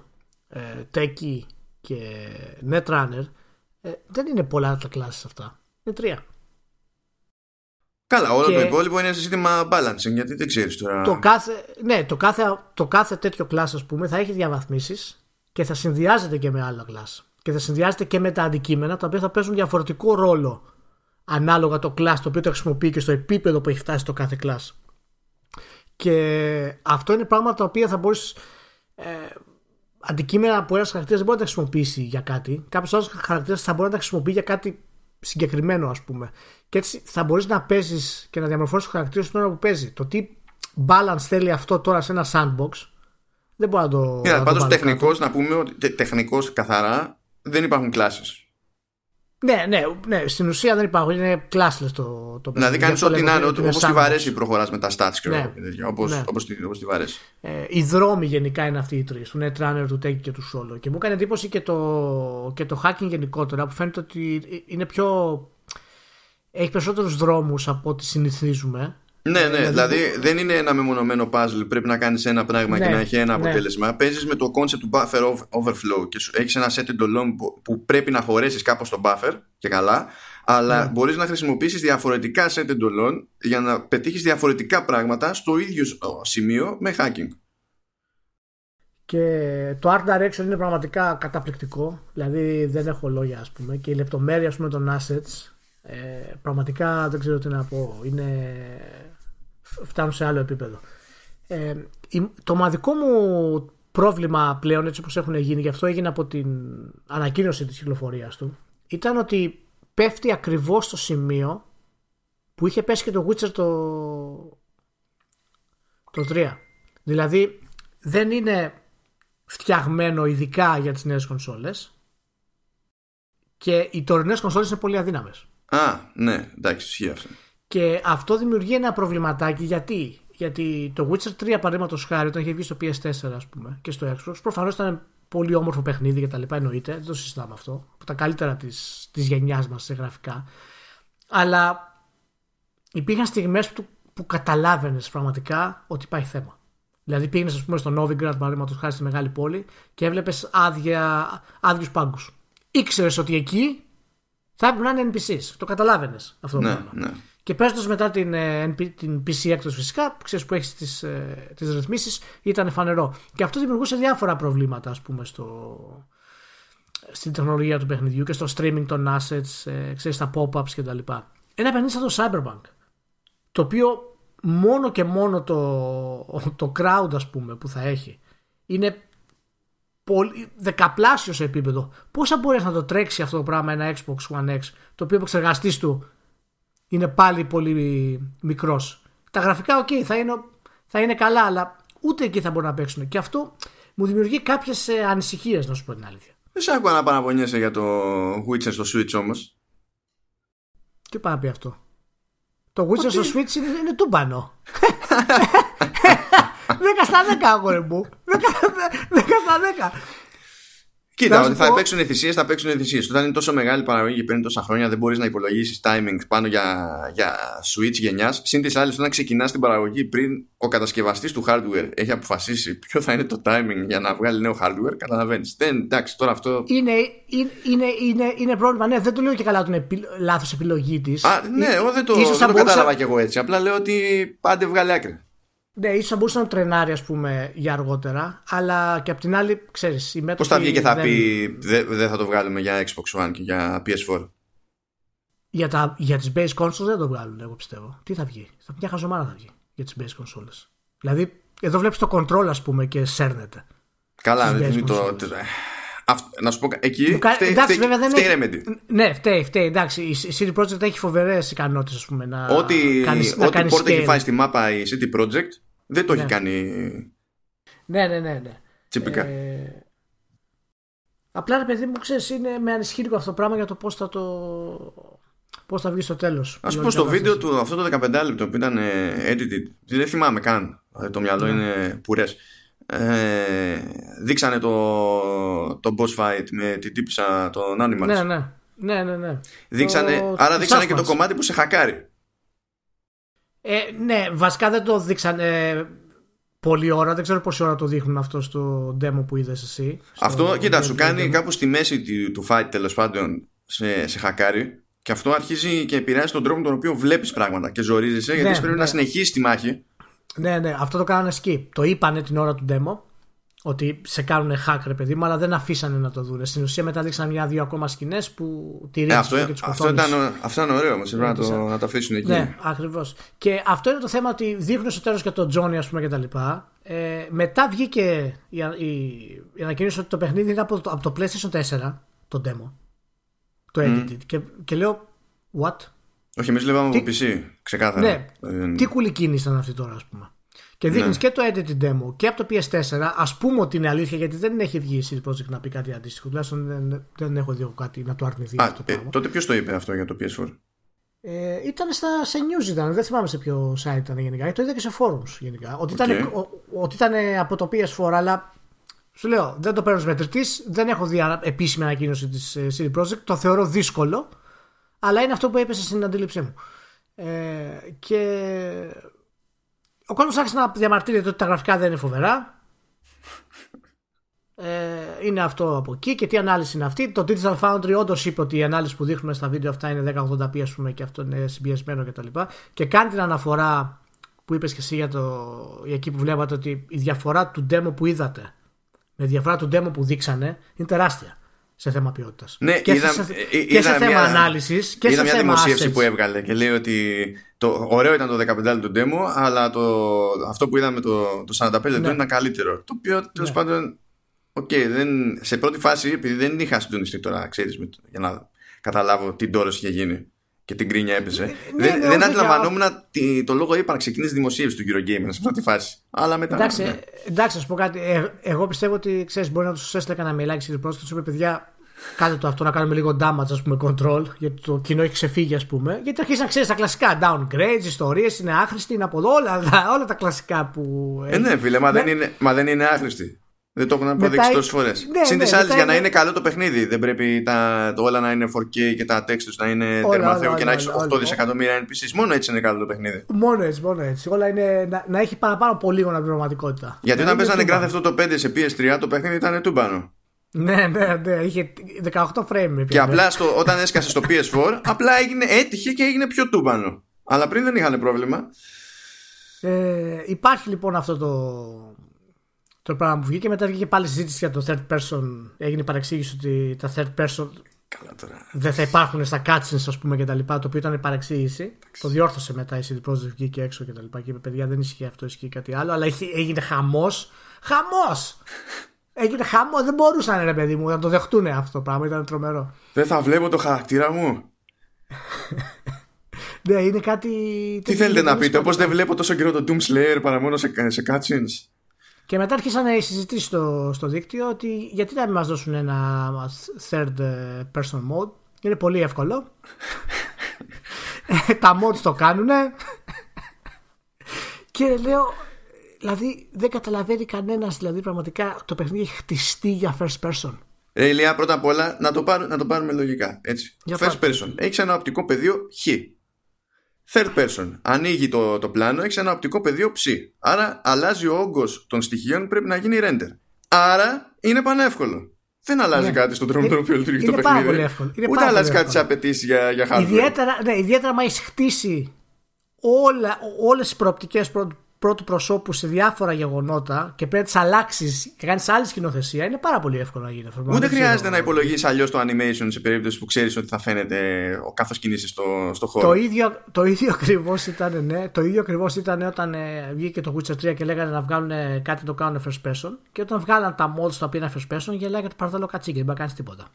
ε, techie και netrunner ε, δεν είναι πολλά τα κλάσεις αυτά. Είναι τρία. Καλά, όλο το υπόλοιπο είναι σύστημα balancing γιατί δεν ξέρεις τώρα. Το κάθε, ναι, το κάθε, το κάθε τέτοιο κλάσ ας πούμε θα έχει διαβαθμίσεις και θα συνδυάζεται και με άλλα class. και θα συνδυάζεται και με τα αντικείμενα τα οποία θα παίζουν διαφορετικό ρόλο ανάλογα το class το οποίο το χρησιμοποιεί και στο επίπεδο που έχει φτάσει το κάθε class. Και αυτό είναι πράγματα τα οποία θα μπορείς. Ε, αντικείμενα που ένας χαρακτήρας δεν μπορεί να τα χρησιμοποιήσει για κάτι. Κάποιος άλλος χαρακτήρας θα μπορεί να τα χρησιμοποιεί για κάτι συγκεκριμένο, ας πούμε. Και έτσι θα μπορείς να παίζεις και να διαμορφώσεις το χαρακτήρα την ώρα που παίζει. Το τι balance θέλει αυτό τώρα σε ένα sandbox δεν μπορεί να το. Yeah, Πάντως τεχνικώ να πούμε ότι τεχνικώ καθαρά δεν υπάρχουν κλάσεις. Ναι, ναι, ναι, στην ουσία δεν υπάρχουν. Είναι classless το, το Δηλαδή κάνει ό,τι να είναι, όπως τη βαρέσει προχωρά με τα stats και ναι, όπω ναι. τη βαρέσει. Ε, οι δρόμοι γενικά είναι αυτοί οι τρεις, του Netrunner, του Take και του Solo. Και μου έκανε εντύπωση και το, και το hacking γενικότερα που φαίνεται ότι είναι πιο. Έχει περισσότερους δρόμους από ό,τι συνηθίζουμε. Ναι, ναι, δηλαδή, δηλαδή δεν είναι ένα μεμονωμένο puzzle. Πρέπει να κάνεις ένα πράγμα ναι, και να έχει ένα ναι. αποτέλεσμα. Ναι. Παίζεις με το concept του buffer overflow και έχεις ένα set εντολών που πρέπει να χωρέσεις κάπως το buffer και καλά. Αλλά ναι. μπορείς να χρησιμοποιήσεις διαφορετικά set εντολών για να πετύχεις διαφορετικά πράγματα στο ίδιο σημείο με hacking. Και το art direction είναι πραγματικά καταπληκτικό. Δηλαδή δεν έχω λόγια, ας πούμε. Και η λεπτομέρεια ας πούμε, των assets ε, πραγματικά δεν ξέρω τι να πω. Είναι φτάνουν σε άλλο επίπεδο. Ε, το μαδικό μου πρόβλημα πλέον έτσι όπως έχουν γίνει, γι' αυτό έγινε από την ανακοίνωση της κυκλοφορίας του, ήταν ότι πέφτει ακριβώς στο σημείο που είχε πέσει και το Witcher το, το 3. Δηλαδή δεν είναι φτιαγμένο ειδικά για τις νέες κονσόλες και οι τωρινές κονσόλες είναι πολύ αδύναμες. Α, ναι, εντάξει, ισχύει αυτό. Και αυτό δημιουργεί ένα προβληματάκι γιατί; Γιατί το Witcher 3 παραδείγματος χάρη, όταν είχε βγει στο PS4 ας πούμε, και στο Xbox, προφανώς ήταν πολύ όμορφο παιχνίδι και τα λοιπά, εννοείται, δεν το συζητάμε αυτό. Από τα καλύτερα της της γενιάς μας σε γραφικά. Αλλά υπήρχαν στιγμές που, που καταλάβαινες πραγματικά ότι υπάρχει θέμα. Δηλαδή πήγαινες, ας πούμε, στο Novigrad, παραδείγματος χάρη στη μεγάλη πόλη και έβλεπες άδειους πάγκους. Ήξερες ότι εκεί θα έπρεπε να είναι NPCs. Το καταλάβαινες αυτό το ναι, πράγμα. Ναι. Και παίζοντα μετά την, ε, την PC έκδοση φυσικά, ξέρεις που έχεις τις τις ε, ρυθμίσεις, ήταν φανερό. Και αυτό δημιουργούσε διάφορα προβλήματα, ας πούμε, στο, στην τεχνολογία του παιχνιδιού και στο streaming των assets, ε, ξέρεις, στα pop-ups κτλ. Ένα παιχνίδι σαν το Cyberpunk, το οποίο μόνο και μόνο το, το crowd, ας πούμε, που θα έχει, είναι πολύ, δεκαπλάσιο σε επίπεδο. Πόσα μπορείς να το τρέξει αυτό το πράγμα ένα Xbox One X, το οποίο ο επεξεργαστής του είναι πάλι πολύ μικρός. Τα γραφικά, οκ, θα, είναι, θα είναι καλά, αλλά ούτε εκεί θα μπορούν να παίξουν. Και αυτό μου δημιουργεί κάποιες ανησυχίες, να σου πω την αλήθεια. Δεν σε άκουγα να παραπονιέσαι για το Witcher στο Switch όμως. Τι πάει να πει αυτό; Το Witcher στο Switch είναι, είναι τούμπανο. 10 στα 10 αγόρι μου. 10 στα 10. Κοίτα, ό,τι θα πω... παίξουν θυσίες, θα παίξουν θυσίες. Όταν είναι τόσο μεγάλη παραγωγή και παίρνει τόσα χρόνια, δεν μπορείς να υπολογίσεις timing πάνω για, για switch γενιάς. Συν της άλλης, όταν ξεκινάς την παραγωγή πριν ο κατασκευαστής του hardware έχει αποφασίσει ποιο θα είναι το timing για να βγάλει νέο hardware, καταλαβαίνεις. Δεν, εντάξει, τώρα αυτό. Είναι, είναι, είναι, είναι, πρόβλημα. Ναι, δεν το λέω και καλά ότι είναι λάθος επιλογή της. Ναι, εγώ δεν το, δεν το κατάλαβα κι εγώ έτσι. Απλά λέω ότι πάντε βγάλει άκρη. Ναι, ίσως θα μπορούσε να τρενάρει ας πούμε, για αργότερα, αλλά και απ' την άλλη, ξέρεις. Πώς θα βγει και θα δεν... πει δεν δε θα το βγάλουμε για Xbox One και για PS4. Για, τα, για τις base consoles δεν το βγάλουν, εγώ πιστεύω. Τι θα βγει, θα μια χαζομάρα θα βγει για τις base consoles. Δηλαδή, εδώ βλέπεις το control, ας πούμε, και σέρνεται. Καλά, δεν είναι το, να σου πω, εκεί Κα... φταίει, εντάξει, φταίει, δεν φταίει έχει... Remedy. Ναι, φταίει, φταίει. Εντάξει, η CD Projekt έχει φοβερές ικανότητες να ό,τι, κάνεις, ό,τι να πόρτα έχει φάει στη μάπα η CD Projekt δεν το ναι. έχει κάνει. Ναι, ναι, ναι. ναι. Τσιπικά. Ε... Απλά ρε παιδί μου, ξέρεις, είναι με ανισχύει αυτό το πράγμα για το πώς θα το. Πώς θα βγεις στο τέλος. Α πούμε στο βίντεο του αυτό το 15 λεπτό που ήταν ε, edited, δεν θυμάμαι καν. Το μυαλό ναι. είναι πουρές ε, δείξανε το, το boss fight με την τύπησα των Animals. Ναι, ναι. Ναι, ναι, ναι. Δείξανε, το, άρα δείξανε και το κομμάτι που σε χακάρει. Ε, ναι, βασικά δεν το δείξανε πολλή ώρα. Δεν ξέρω πόση ώρα το δείχνουν αυτό στο demo που είδες εσύ. Αυτό, κοίτα, σου κάνει κάπου στη μέση του fight τέλος πάντων σε, σε χακάρει. Και αυτό αρχίζει και επηρεάζει τον τρόπο τον οποίο βλέπεις πράγματα και ζορίζεσαι, γιατί ναι, πρέπει ναι. να συνεχίσεις τη μάχη. Ναι, ναι, αυτό το κάνανε skip. Το είπανε την ώρα του demo ότι σε κάνουν hack ρε παιδί μου, αλλά δεν αφήσανε να το δουν. Στην ουσία μετά δείξαν μια-δύο ακόμα σκηνές που τηρήσαν ε, αυτό, και τους αυτό, ήταν, αυτό ήταν ωραίο όμως. να, το, να το αφήσουν εκεί. Ναι, ακριβώς. Και αυτό είναι το θέμα ότι δείχνουν στο τέλος και τον Τζόνι, ας πούμε, κτλ. Ε, μετά βγήκε η, η, η ανακοίνωση ότι το παιχνίδι είναι από το, από το PlayStation 4, το demo. Το edited. Και, και λέω, what? Όχι, εμείς λέγαμε από PC, ξεκάθαρα. Ναι, ε, τι κουλή κίνηση ήταν αυτή τώρα, ας πούμε. Και δείχνεις ναι. και το edited demo και από το PS4. Α πούμε ότι είναι αλήθεια γιατί δεν έχει βγει η CD Projekt να πει κάτι αντίστοιχο. Τουλάχιστον δεν, δεν έχω δει κάτι να το αρνηθεί. Α, αυτό ε, τότε ποιος το είπε αυτό για το PS4. Ε, ήταν στα, σε news ήταν, δεν θυμάμαι σε ποιο site ήταν γενικά. Το είδα και σε forums γενικά. Ότι, okay. ήταν, ότι ήταν από το PS4, αλλά σου λέω δεν το παίρνω μετρητής. Δεν έχω δει επίσημη ανακοίνωση της ε, CD Projekt. Το θεωρώ δύσκολο, αλλά είναι αυτό που έπεσε στην αντίληψή μου. Ε, και ο κόσμος άρχισε να διαμαρτύρεται ότι τα γραφικά δεν είναι φοβερά. Ε, είναι αυτό από εκεί και τι ανάλυση είναι αυτή. Το Digital Foundry όντως είπε ότι η ανάλυση που δείχνουμε στα βίντεο αυτά είναι 1080p, ας πούμε, και αυτό είναι συμπιεσμένο κτλ. Και, και κάνει την αναφορά που είπες και εσύ για, το, για εκεί που βλέπατε ότι η διαφορά του demo που είδατε με διαφορά του demo που δείξανε είναι τεράστια σε θέμα ποιότητας. Ναι, και, είδα, σε, είδα, και σε θέμα ανάλυσης και είδα σε μια θέμα δημοσίευση assets. που έβγαλε και λέει ότι το ωραίο ήταν το 15 του demo, αλλά το, αυτό που είδαμε το, το 45 λεπτό Ναι. ήταν καλύτερο. Το οποίο τέλος Ναι. πάντων. Οκ, δεν, σε πρώτη φάση, επειδή δεν είχα συντονιστεί τώρα, ξέρεις, με, το- για να καταλάβω τι ντόρος είχε γίνει και τη γκρίνια έπαιζε. ναι, δεν ναι, δεν όχι, αντιλαμβανόμουν τι- το λόγο ύπαρξη εκείνη τη δημοσίευση του Eurogamer σε πρώτη φάση. Αλλά μετά. Εντάξει, ναι. εντάξει, να σου πω κάτι. Ε, εγώ πιστεύω ότι ξέρεις, μπορεί να τους έστειλε κανένα mailάκι στην πρόσκληση και τους είπε παιδιά, κάντε το αυτό να κάνουμε λίγο damage, ας πούμε, control, γιατί το κοινό έχει ξεφύγει, ας πούμε. Γιατί αρχίζει να ξέρεις τα κλασικά downgrades, ιστορίες, είναι άχρηστη, είναι από εδώ, όλα, όλα τα κλασικά που. Ε, ναι, φίλε, μα, Ναι. δεν, είναι, μα δεν είναι άχρηστη. Δεν το έχουν Μετά αποδείξει είναι- τόσες φορές. Ναι, Συν ναι, της άλλης, μετά για να είναι- είναι καλό το παιχνίδι, δεν πρέπει τα, το όλα να είναι 4K και τα text τους να είναι Όλα, τερμαθέου όλα, και να όλα, έχεις όλα, 8 όλα. δισεκατομμύρια NPCs. Μόνο έτσι είναι καλό το παιχνίδι. Μόνο έτσι, μόνο έτσι. Όλα είναι να, να έχει παραπάνω από λίγο την πραγματικότητα. Γιατί Να όταν είναι παίζανε τούμπανο. Grand Theft Auto 5 σε PS3, το παιχνίδι ήταν τούμπανο. Ναι, ναι, ναι. Είχε 18 frame. Και απλά στο, όταν έσκασε στο PS4, απλά έγινε, έτυχε και έγινε πιο τούμπανο. Αλλά πριν δεν είχαν πρόβλημα. Ε, υπάρχει λοιπόν αυτό το, το πράγμα που βγήκε. Μετά βγήκε πάλι συζήτηση για το third person. Έγινε παρεξήγηση ότι τα third person Καλά τώρα. δεν θα υπάρχουν στα cutscenes, ας πούμε, και τα λοιπά, το οποίο ήταν παρεξήγηση. Το διόρθωσε μετά η CD Projekt βγήκε έξω και τα λοιπά. Και είπε: Παιδιά, δεν ισχύει αυτό, ισχύει κάτι άλλο. Αλλά είχε- έγινε χαμός. Χαμός! Έγινε χαμός. Δεν μπορούσαν, ρε παιδί μου, να το δεχτούν αυτό το πράγμα. Ήταν τρομερό. Δεν θα βλέπω το χαρακτήρα μου. Ναι, είναι κάτι. Τι θέλετε να πείτε, όπως δεν βλέπω τόσο καιρό το Doom Slayer παρά μόνο σε, σε cutscenes; Και μετά άρχισαν οι συζητήσεις στο, στο δίκτυο ότι γιατί να μην μας δώσουν ένα third person mode. Είναι πολύ εύκολο. Τα mods το κάνουν. και λέω, δηλαδή δεν καταλαβαίνει κανένας δηλαδή πραγματικά το παιχνίδι έχει χτιστεί για first person. Ρε Ηλία, πρώτα απ' όλα να το, πάρω, να το πάρουμε λογικά. Έτσι. Για First πάρε. person. Έχει ένα οπτικό πεδίο χ. Third person. Ανοίγει το, το πλάνο, έχει ένα οπτικό πεδίο ψ. Άρα αλλάζει ο όγκος των στοιχείων, πρέπει να γίνει render. Άρα είναι πανεύκολο. Δεν αλλάζει Ναι. κάτι στον τρόπο με τον οποίο λειτουργεί Είναι το πάρα παιχνίδι. πολύ εύκολο. Είναι Ούτε πάρα αλλάζει πολύ κάτι σε εύκολο. απαιτήσεις για, για hardware. Ιδιαίτερα, ναι, ιδιαίτερα μα έχεις χτίσει όλα, όλες τις προοπτικές πρώτου, πρώτου προσώπου σε διάφορα γεγονότα και πρέπει να τις αλλάξεις και κάνεις άλλη σκηνοθεσία είναι πάρα πολύ εύκολο να γίνει αυτό. Ούτε Δεν ξέρω. χρειάζεται να υπολογίσεις αλλιώς το animation σε περίπτωση που ξέρεις ότι θα φαίνεται καθώ κινείσαι στο, στο χώρο. Το ίδιο, το ίδιο ακριβώς ήταν, ναι, το ίδιο ακριβώς ήταν όταν ε, βγήκε το Witcher 3 και λέγανε να βγάλουν ε, κάτι να το κάνουν first person. Και όταν βγάλαν τα mods τα οποία είναι first person, γελάγανε παραδέλω κατσίκι, δεν μπορεί να κάνεις τίποτα.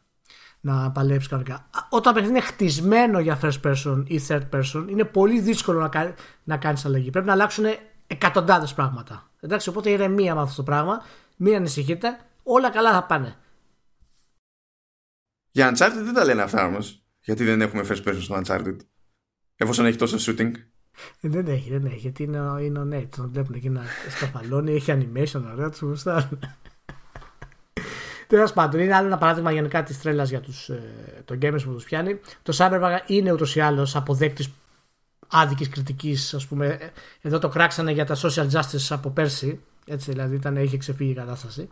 Να παλέψεις κανονικά. Α, Όταν το παιχνίδι είναι χτισμένο για first person ή third person, είναι πολύ δύσκολο να, κα- να κάνεις αλλαγή. Πρέπει να αλλάξουν εκατοντάδες πράγματα. Εντάξει, οπότε ηρεμία με αυτό το πράγμα. Μην ανησυχείτε, όλα καλά θα πάνε. Για Uncharted δεν τα λένε αυτά όμως. Γιατί δεν έχουμε first person στο Uncharted. Εφόσον έχει τόσο shooting. Ε, Δεν έχει, δεν έχει. Γιατί είναι, ο- είναι ο Nate. Τον βλέπουν εκεί να σκαφαλώνει, έχει animation, ωραία, τους γουστάρουν. Τέλος πάντων, είναι άλλο ένα παράδειγμα γενικά της τρέλας για τους, ε, τον gamers που τους πιάνει. Το Cyberpunk είναι ούτως ή άλλως αποδέκτης άδικης κριτικής, ας πούμε. Ε, Εδώ το κράξανε για τα social justice από πέρσι. Έτσι, δηλαδή ήταν, είχε ξεφύγει η κατάσταση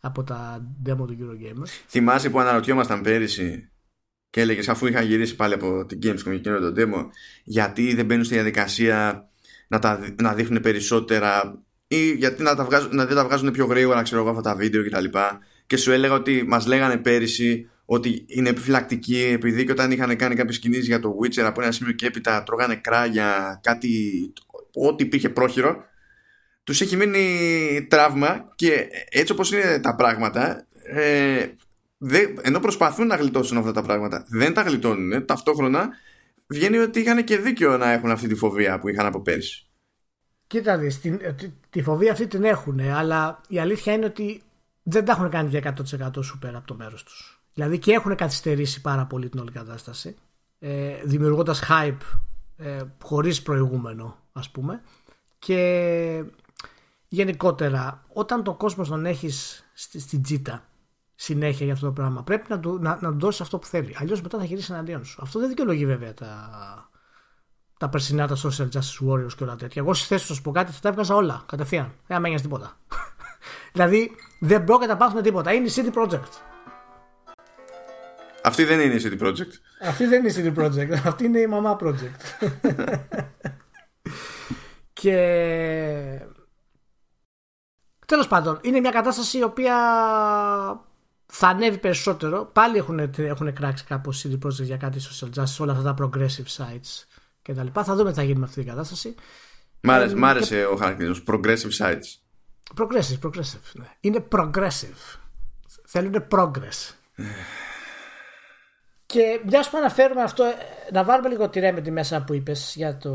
από τα demo του Eurogamer. Θυμάσαι που αναρωτιόμασταν πέρυσι και έλεγες αφού είχαν γυρίσει πάλι από την Gamescom και εκείνο το demo, γιατί δεν μπαίνουν στη διαδικασία να, τα, να δείχνουν περισσότερα ή γιατί να, τα βγάζουν, να δεν τα βγάζουν πιο γρήγορα ξέρω εγώ αυτά τα βίντεο κτλ. Και, και σου έλεγα ότι μας λέγανε πέρυσι ότι είναι επιφυλακτική επειδή και όταν είχαν κάνει κάποιες κινήσεις για το Witcher από ένα σημείο και έπειτα τρώγανε κράγια κάτι ό,τι υπήρχε πρόχειρο τους έχει μείνει τραύμα και έτσι όπως είναι τα πράγματα ε, ενώ προσπαθούν να γλιτώσουν αυτά τα πράγματα δεν τα γλιτώνουν ταυτόχρονα βγαίνει ότι είχαν και δίκιο να έχουν αυτή τη φοβία που είχαν από πέρυσι Κοίτα δεις, τη, τη φοβία αυτή την έχουν αλλά η αλήθεια είναι ότι δεν τα έχουν κάνει για 100% σούπερ από το μέρος τους δηλαδή και έχουν καθυστερήσει πάρα πολύ την όλη κατάσταση ε, δημιουργώντας hype ε, χωρίς προηγούμενο ας πούμε. Και γενικότερα όταν το κόσμος τον έχεις στη, στην τζίτα συνέχεια για αυτό το πράγμα πρέπει να του, να, να δώσεις αυτό που θέλει. Αλλιώς μετά θα γυρίσει εναντίον σου. Αυτό δεν δικαιολογεί βέβαια τα, τα περσινά τα social justice warriors και όλα τέτοια. Εγώ στη θέση τους σου πω κάτι θα τα έβγαζα όλα κατευθείαν. Δεν μένει τίποτα. Δηλαδή δεν πρόκειται να πάθουν τίποτα. Είναι η City Project αυτή δεν είναι η City Project. Αυτή δεν είναι η City Project. Αυτή είναι η Mama Project. και τέλος πάντων είναι μια κατάσταση η οποία θα ανέβει περισσότερο. Πάλι έχουν, έχουν κράξει κάπως CD Projekt για κάτι social justice, όλα αυτά τα progressive sites και τα λοιπά. Θα δούμε τι θα γίνει με αυτή την κατάσταση. Μ' άρεσε, μ άρεσε ο χαρακτηρισμός. Progressive sites. Progressive, progressive. Ναι. Είναι progressive. Θέλουν progress. Και μια που αναφέρουμε αυτό, να βάλουμε λίγο τη ρέμετη μέσα που είπες για το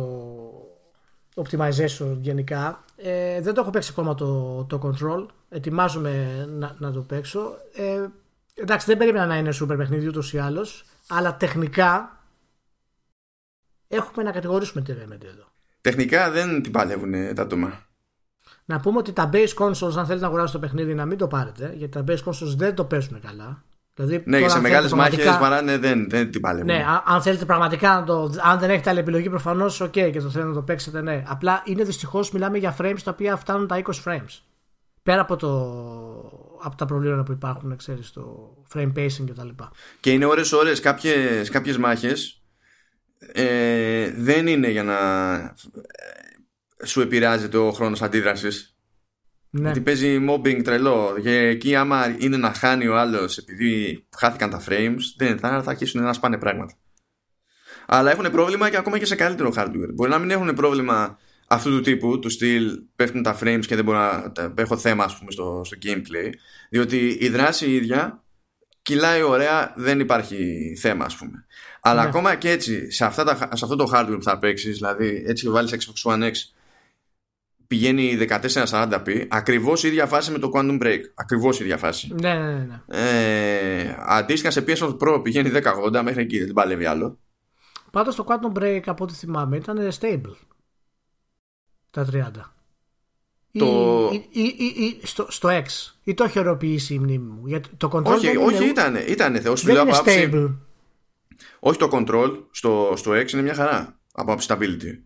optimization γενικά. Ε, δεν το έχω παίξει ακόμα το, το control. Ετοιμάζομαι να, να το παίξω. Ε, εντάξει, δεν περίμενα να είναι super παιχνίδι ούτως ή άλλως. Αλλά τεχνικά έχουμε να κατηγορήσουμε τη Remedy εδώ. Τεχνικά δεν την παλεύουν τα άτομα. Να πούμε ότι τα base consoles, αν θέλετε να αγοράσετε το παιχνίδι, να μην το πάρετε. Γιατί τα base consoles δεν το παίζουν καλά. Δηλαδή, ναι, και σε μεγάλες πραγματικά... μάχες βαράνε δεν, δεν την παλεύουν. Ναι, αν θέλετε πραγματικά να το. Αν δεν έχετε άλλη επιλογή, προφανώς, OK, okay, και το θέλετε να το παίξετε, ναι. Απλά είναι δυστυχώς μιλάμε για frames τα οποία φτάνουν τα 20 frames. Πέρα από, το, από τα προβλήματα που υπάρχουν, ξέρεις, το frame pacing κτλ. Και, και είναι ώρες-ώρες κάποιες, κάποιες μάχες ε, δεν είναι για να ε, σου επηρεάζεται ο χρόνος αντίδρασης ναι. Γιατί παίζει mobbing τρελό. Και εκεί, άμα είναι να χάνει ο άλλος επειδή χάθηκαν τα frames, δεν θα, θα αρχίσουν να σπάνε πράγματα. Αλλά έχουν πρόβλημα και ακόμα και σε καλύτερο hardware. Μπορεί να μην έχουν πρόβλημα αυτού του τύπου, του στυλ πέφτουν τα frames και δεν μπορώ να έχω θέμα ας πούμε, στο, στο gameplay. Διότι η δράση η ίδια κυλάει ωραία, δεν υπάρχει θέμα ας πούμε. Αλλά ναι. ακόμα και έτσι, σε, αυτά τα, σε αυτό το hardware που θα παίξεις, δηλαδή έτσι και βάλεις Xbox One X πηγαίνει 1440p, ακριβώς η ίδια φάση με το Quantum Break. Ακριβώς η ίδια φάση. Ναι, ναι, ναι. ναι. Ε, αντίστοιχα σε PS Pro πηγαίνει 1080 μέχρι εκεί, δεν παλεύει άλλο. Πάντως το Quantum Break από ό,τι θυμάμαι ήταν stable. Τα 30. Το... Ή, ή, ή, στο, στο X. Ή το έχει οροποιήσει η μνήμη μου. Γιατί το control όχι, δεν όχι είναι... ήταν. Ήτανε, δεν είναι stable. Όχι το control στο, στο X είναι μια χαρά από stability.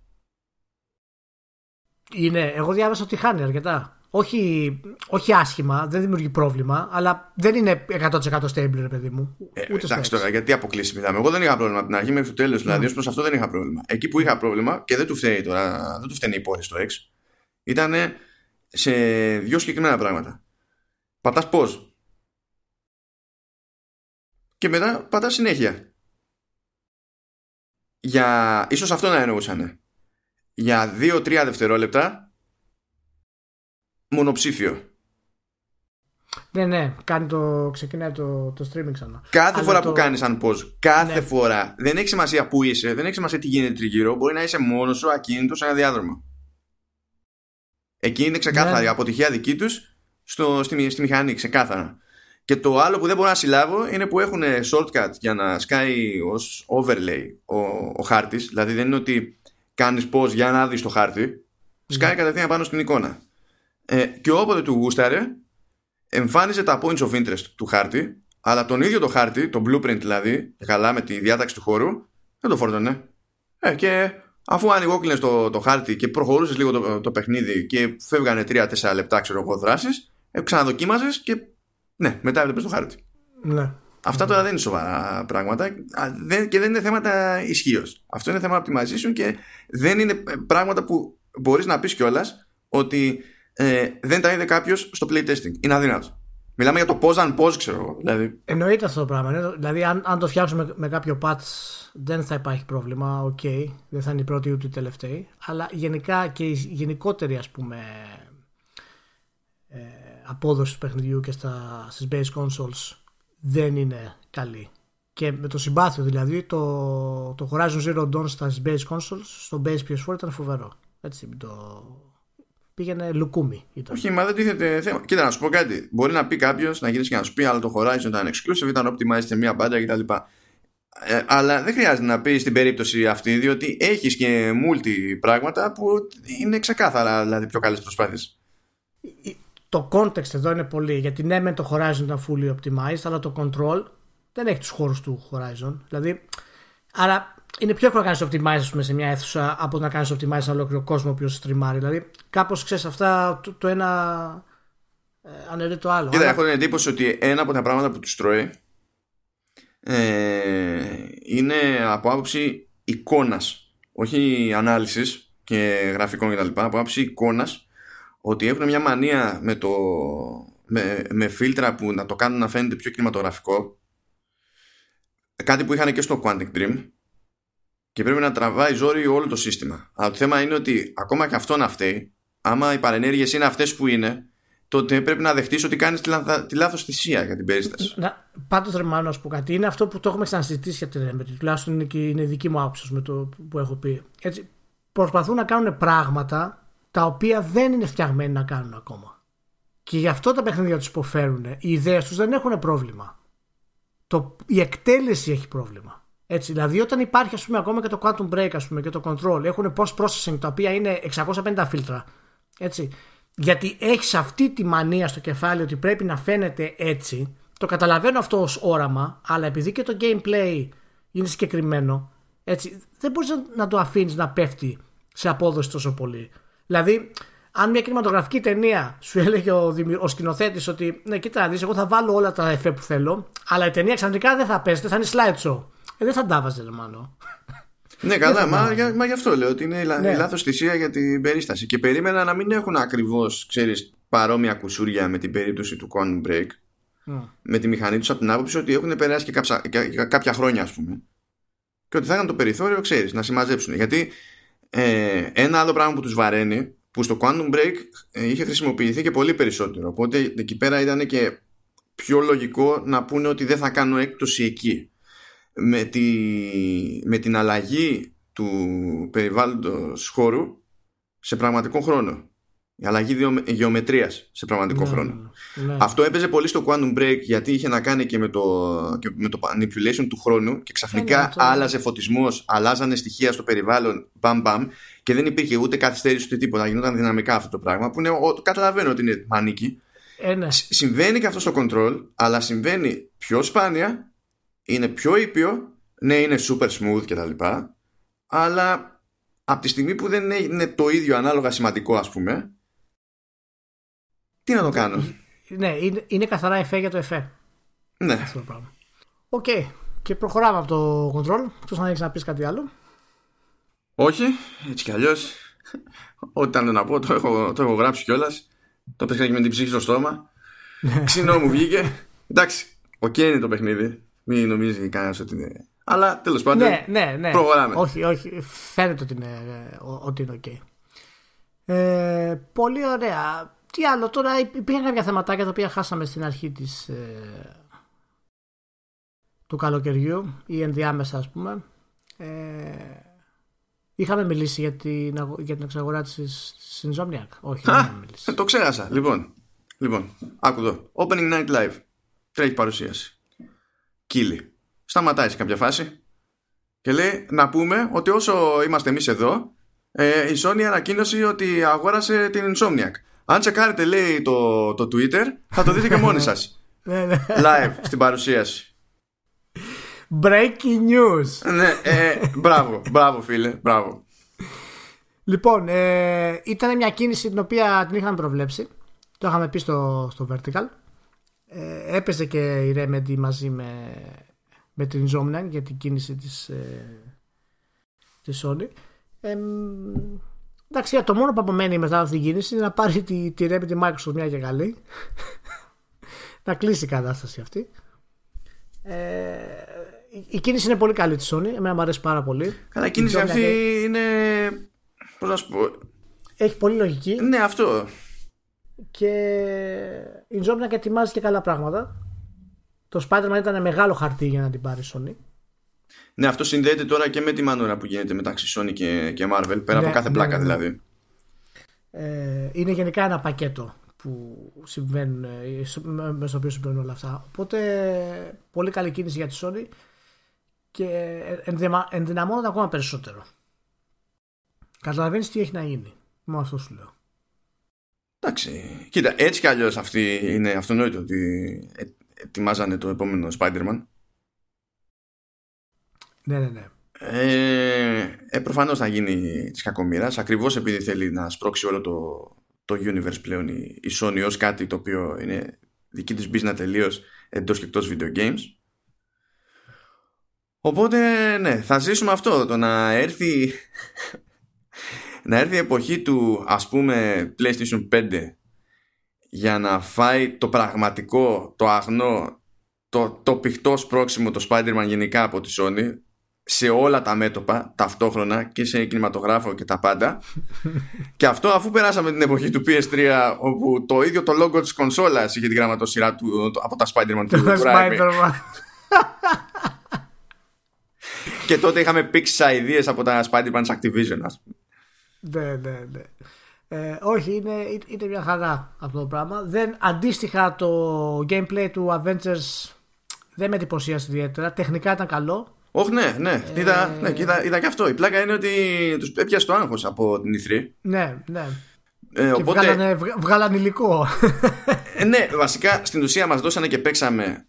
Είναι, εγώ διάβασα ότι χάνει αρκετά. Όχι, όχι άσχημα, δεν δημιουργεί πρόβλημα, αλλά δεν είναι 100% stable, ρε παιδί μου. Ε, Ούτε εντάξει τώρα, γιατί αποκλείσει μιλάμε. Εγώ δεν είχα πρόβλημα από την αρχή μέχρι το τέλος, δηλαδή ως προς αυτό δεν είχα πρόβλημα. Εκεί που είχα πρόβλημα και δεν του φταίει τώρα, δεν του φταίνει η υπόθεση στο X, ήταν σε δύο συγκεκριμένα πράγματα. Πατάς πώ. Και μετά πατάς συνέχεια. Για. ίσως αυτό να εννοούσανε για 2-3 δευτερόλεπτα μονοψήφιο. Ναι, ναι, κάνει το, ξεκινάει το, το streaming ξανά. Κάθε φορά που κάνεις αν πώ, κάθε ναι. φορά, δεν έχει σημασία που είσαι, δεν έχει σημασία τι γίνεται τριγύρω, μπορεί να είσαι μόνος σου ακίνητος σε ένα διάδρομο. Εκεί είναι ξεκάθαρη ναι. αποτυχία δική τους στη, στη μηχανή, ξεκάθαρα. Και το άλλο που δεν μπορώ να συλλάβω είναι που έχουν shortcut για να σκάει ως overlay ο, ο χάρτης. Δηλαδή δεν είναι ότι Κάνεις πώ για να δεις το χάρτη, σκάει ναι. κατευθείαν πάνω στην εικόνα. Ε, και όποτε του γούσταρε, εμφάνιζε τα points of interest του χάρτη, αλλά τον ίδιο το χάρτη, το blueprint δηλαδή, καλά με τη διάταξη του χώρου, δεν το φόρτωνε. Ε, και αφού ανοιγόκλεινες το, το χάρτη και προχωρούσες λίγο το, το παιχνίδι και φεύγανε 3-4 λεπτά, ξέρω εγώ, δράσεις, ε, ξαναδοκίμαζες και ναι, μετά έβλεπες το χάρτη. Ναι. Αυτά τώρα δεν είναι σοβαρά πράγματα και δεν είναι θέματα ισχύος. Αυτό είναι θέμα optimization και δεν είναι πράγματα που μπορείς να πεις κιόλας ότι ε, δεν τα είδε κάποιος στο playtesting. Είναι αδύνατο. Μιλάμε για το πώ αν πώ, ξέρω εγώ. Δηλαδή. Εννοείται αυτό το πράγμα. Δηλαδή, αν, αν το φτιάξουμε με, κάποιο patch, δεν θα υπάρχει πρόβλημα. OK, okay. δεν θα είναι η πρώτη ούτε η τελευταία. Αλλά γενικά και η γενικότερη, ας πούμε, ε, απόδοση του παιχνιδιού και στα, στις base consoles δεν είναι καλή. Και με το συμπάθειο δηλαδή, το, το Horizon Zero Dawn στα base consoles, στο base PS4 ήταν φοβερό. Έτσι, το, πήγαινε λουκούμι. Ήταν. Όχι, μα δεν τίθεται θέμα. Κοίτα, να σου πω κάτι. Μπορεί να πει κάποιος, να γυρίσει και να σου πει, αλλά το Horizon ήταν exclusive, ήταν optimized σε μία μπάντα κτλ. Ε, αλλά δεν χρειάζεται να πεις στην περίπτωση αυτή, διότι έχεις και multi πράγματα που είναι ξεκάθαρα δηλαδή πιο καλές προσπάθειες. Το context εδώ είναι πολύ. Γιατί ναι, με το Horizon ήταν fully optimized, αλλά το control δεν έχει τους χώρους του Horizon. Δηλαδή, άρα είναι πιο εύκολο να κάνεις optimize πούμε, σε μια αίθουσα από να κάνεις optimize σε ολόκληρο κόσμο που στριμάρει. Δηλαδή, κάπως ξέρεις αυτά το, το ένα ε, αναιρεί το άλλο. Κοίτα, έχω την εντύπωση ότι ένα από τα πράγματα που τους τρώει ε, είναι από άποψη εικόνας. Όχι ανάλυσης και γραφικών κτλ. Από άποψη εικόνας ότι έχουν μια μανία με, το, με, με φίλτρα που να το κάνουν να φαίνεται πιο κινηματογραφικό. Κάτι που είχαν και στο Quantic Dream και πρέπει να τραβάει ζόρι όλο το σύστημα. Αλλά το θέμα είναι ότι ακόμα και αυτό να φταίει, άμα οι παρενέργειες είναι αυτές που είναι, τότε πρέπει να δεχτείς ότι κάνεις τη, λαθ, τη λάθος θυσία για την περίσταση. Πάντως, ρε Μάνος, να πω κάτι. Είναι αυτό που το έχουμε ξανασυζητήσει για την Remedy. Τουλάχιστον είναι, και, είναι δική μου άποψη με το που έχω πει. Έτσι, προσπαθούν να κάνουν πράγματα τα οποία δεν είναι φτιαγμένοι να κάνουν ακόμα. Και γι' αυτό τα παιχνίδια τους υποφέρουν. Οι ιδέες τους δεν έχουν πρόβλημα. Το, η εκτέλεση έχει πρόβλημα. Έτσι, δηλαδή όταν υπάρχει ας πούμε ακόμα και το Quantum Break ας πούμε, και το Control έχουν post processing τα οποία είναι 650 φίλτρα έτσι, γιατί έχεις αυτή τη μανία στο κεφάλι ότι πρέπει να φαίνεται έτσι το καταλαβαίνω αυτό ως όραμα αλλά επειδή και το gameplay είναι συγκεκριμένο έτσι, δεν μπορείς να το αφήνεις να πέφτει σε απόδοση τόσο πολύ δηλαδή αν μια κινηματογραφική ταινία σου έλεγε ο, ο σκηνοθέτης ότι ναι, κοίτα να δεις, εγώ θα βάλω όλα τα εφέ που θέλω, αλλά η ταινία ξαφνικά δεν θα παίζεται, θα είναι slideshow. Ε, δεν θα τα βάζε, Λεμάνο. Ναι, καλά, μα, για, μα γι' αυτό λέω ότι είναι ναι. λάθος θυσία για την περίσταση. Και περίμενα να μην έχουν ακριβώς, ξέρεις, παρόμοια κουσούρια με την περίπτωση του Con Break. Mm. Με τη μηχανή τους από την άποψη ότι έχουν περάσει και κάποια, κάποια χρόνια, ας πούμε. Και ότι θα είχαν το περιθώριο, ξέρεις, να συμμαζέψουν. Γιατί ε, ένα άλλο πράγμα που τους βαραίνει, που στο Quantum Break ε, είχε χρησιμοποιηθεί και πολύ περισσότερο. Οπότε εκεί πέρα ήταν και πιο λογικό να πούνε ότι δεν θα κάνω έκπτωση εκεί με, τη, με την αλλαγή του περιβάλλοντος χώρου σε πραγματικό χρόνο. Η αλλαγή γεωμετρίας σε πραγματικό ναι, χρόνο. Ναι. Αυτό έπαιζε πολύ στο Quantum Break γιατί είχε να κάνει και με το, και με το manipulation του χρόνου και ξαφνικά ναι, άλλαζε φωτισμός, αλλάζανε στοιχεία στο περιβάλλον, μπαμ μπαμ και δεν υπήρχε ούτε καθυστέρηση ούτε τίποτα. Γινόταν δυναμικά αυτό το πράγμα που είναι, καταλαβαίνω ότι είναι μανίκι. Ε, ναι. Συμβαίνει και αυτό στο control, αλλά συμβαίνει πιο σπάνια είναι πιο ήπιο, ναι είναι super smooth και τα λοιπά, αλλά από τη στιγμή που δεν είναι το ίδιο ανάλογα σημαντικό ας πούμε, τι να το κάνω; Ναι, είναι, είναι καθαρά εφέ για το εφέ. Ναι. Αυτό το πράγμα. OK. Okay. Και προχωράμε από το Control. Εκτός αν έχεις να πεις κάτι άλλο; Όχι, έτσι κι αλλιώς. Ό,τι ήταν να πω, το έχω, το έχω γράψει κιόλας. Το παίξα και με την ψυχή στο στόμα. Ναι. Ξινό μου βγήκε. Εντάξει, OK okay είναι το παιχνίδι. Μην νομίζει κανένας ότι είναι. Αλλά τέλος πάντων. Ναι, ναι, ναι. Προχωράμε. Όχι, όχι. Φαίνεται ότι είναι, ότι είναι OK. Ε, πολύ ωραία. Τι άλλο, τώρα υπήρχαν κάποια θεματάκια τα οποία χάσαμε στην αρχή της, ε, του καλοκαιριού ή ενδιάμεσα ας πούμε. Ε, είχαμε μιλήσει για την, για την εξαγορά της, της Insomniac. Όχι, δεν είχαμε μιλήσει. Το ξέχασα. Λοιπόν, λοιπόν, άκου εδώ. Opening Night Live. Τρέχει παρουσίαση κύλι. Σταματάει σε κάποια φάση και λέει να πούμε ότι όσο είμαστε εμείς εδώ ε, η Sony ανακοίνωσε ότι αγόρασε την Insomniac. Αν τσεκάρετε λέει το, το Twitter θα το δείτε και μόνοι σας. Ναι, ναι. Live στην παρουσίαση. Breaking news. ναι, ε, μπράβο, μπράβο φίλε, μπράβο. Λοιπόν, ε, ήταν μια κίνηση την οποία την είχαμε προβλέψει. Το είχαμε πει στο, στο Vertical ε, έπαιζε και η Remedy μαζί με, με την Insomniac για την κίνηση της, ε, της Sony. Ε, Εντάξει, το μόνο που απομένει μετά από αυτή την κίνηση είναι να πάρει τη, τη Remedy Microsoft μια και καλή. να κλείσει η κατάσταση αυτή. Ε, η κίνηση είναι πολύ καλή της Sony. Εμένα μου αρέσει πάρα πολύ. Καλά, η κίνηση αυτή είναι. Πώς να σου πω. Έχει πολύ λογική. Ναι, αυτό. Και η Insomniac ετοιμάζει και καλά πράγματα. Το Spider-Man ήταν μεγάλο χαρτί για να την πάρει η Sony. Ναι, αυτό συνδέεται τώρα και με τη μανούρα που γίνεται μεταξύ Sony και, και Marvel, πέρα ναι, από κάθε ναι, πλάκα ναι, ναι. δηλαδή. Ε, είναι γενικά ένα πακέτο που συμβαίνουν, ε, με στο οποίο συμβαίνουν όλα αυτά. Οπότε, πολύ καλή κίνηση για τη Sony και ενδυναμώνεται ακόμα περισσότερο. Καταλαβαίνεις τι έχει να γίνει. Μόνο αυτό σου λέω. Εντάξει. Κοίτα, έτσι κι αλλιώς αυτή είναι αυτονόητο ότι ετοιμάζανε το επόμενο Spider-Man. Ναι, ναι, ναι. Ε, ε, προφανώς θα γίνει της κακομοίρας, ακριβώς επειδή θέλει να σπρώξει όλο το, το universe πλέον η, η Sony ως κάτι το οποίο είναι δική της business τελείως εντός και εκτός video games οπότε ναι θα ζήσουμε αυτό το να έρθει να έρθει η εποχή του ας πούμε PlayStation 5 για να φάει το πραγματικό, το αγνό το, το πηχτό σπρώξιμο το Spider-Man γενικά από τη Sony σε όλα τα μέτωπα ταυτόχρονα και σε κινηματογράφο και τα πάντα. και αυτό αφού περάσαμε την εποχή του PS3 όπου το ίδιο το logo της κονσόλας είχε την γραμματοσυρά του από τα Spider-Man του Spider-Man. και τότε είχαμε πήξεις ideas από τα Spider-Man Activision ας πούμε. Ναι, ναι, ναι. Ε, όχι, είναι, είναι μια χαρά αυτό το πράγμα. Δεν, αντίστοιχα το gameplay του Avengers δεν με εντυπωσίασε ιδιαίτερα. Τεχνικά ήταν καλό. Όχι, ναι, ναι. Ε... Είδα, ναι είδα, είδα και αυτό. Η πλάκα είναι ότι τους έπιασε το άγχος από την E3. Ναι, ναι. Ε, και οπότε... βγάλανε, βγάλανε υλικό. Ε, ναι, βασικά στην ουσία μας δώσανε και παίξαμε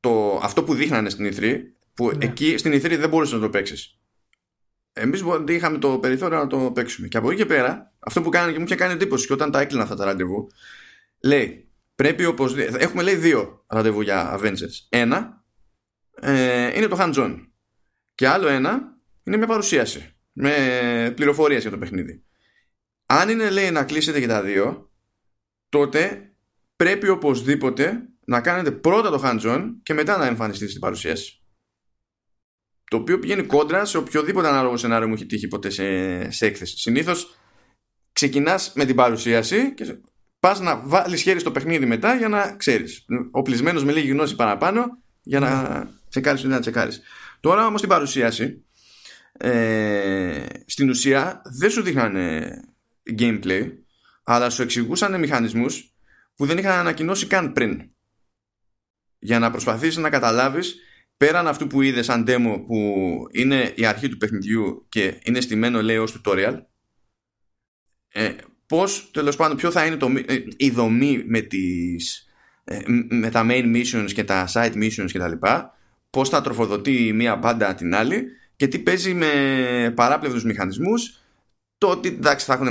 το, αυτό που δείχνανε στην E3 που ναι. εκεί στην E3 δεν μπορούσες να το παίξεις. Εμείς είχαμε το περιθώριο να το παίξουμε. Και από εκεί και πέρα, αυτό που κάνανε και μου είχε κάνει εντύπωση και όταν τα έκλεινα αυτά τα ραντεβού, λέει πρέπει οπωσδήποτε. Έχουμε λέει δύο ραντεβού για Avengers. Ένα ε, είναι το hands on. Και άλλο ένα είναι μια παρουσίαση με πληροφορίες για το παιχνίδι. Αν είναι λέει να κλείσετε και τα δύο, τότε πρέπει οπωσδήποτε να κάνετε πρώτα το hands-on και μετά να εμφανιστείτε στην παρουσίαση. Το οποίο πηγαίνει κόντρα σε οποιοδήποτε ανάλογο σενάριο μου έχει τύχει ποτέ σε, σε έκθεση. Συνήθως ξεκινάς με την παρουσίαση και πας να βάλεις χέρι στο παιχνίδι μετά για να ξέρεις. Οπλισμένος με λίγη γνώση παραπάνω για να τσεκάρεις να τσεκάρεις. Τώρα όμως την παρουσίαση ε, στην ουσία δεν σου δείχνανε gameplay αλλά σου εξηγούσαν μηχανισμούς που δεν είχαν ανακοινώσει καν πριν. Για να προσπαθήσεις να καταλάβεις πέραν αυτού που είδες σαν demo που είναι η αρχή του παιχνιδιού και είναι στημένο λέει ως tutorial ε, πώς τέλος πάντων ποιο θα είναι το, ε, η δομή με, τις, ε, με τα main missions και τα side missions και τα λοιπά πώς θα τροφοδοτεί μία μπάντα την άλλη και τι παίζει με παράπλευρους μηχανισμούς. Το ότι εντάξει θα έχουν,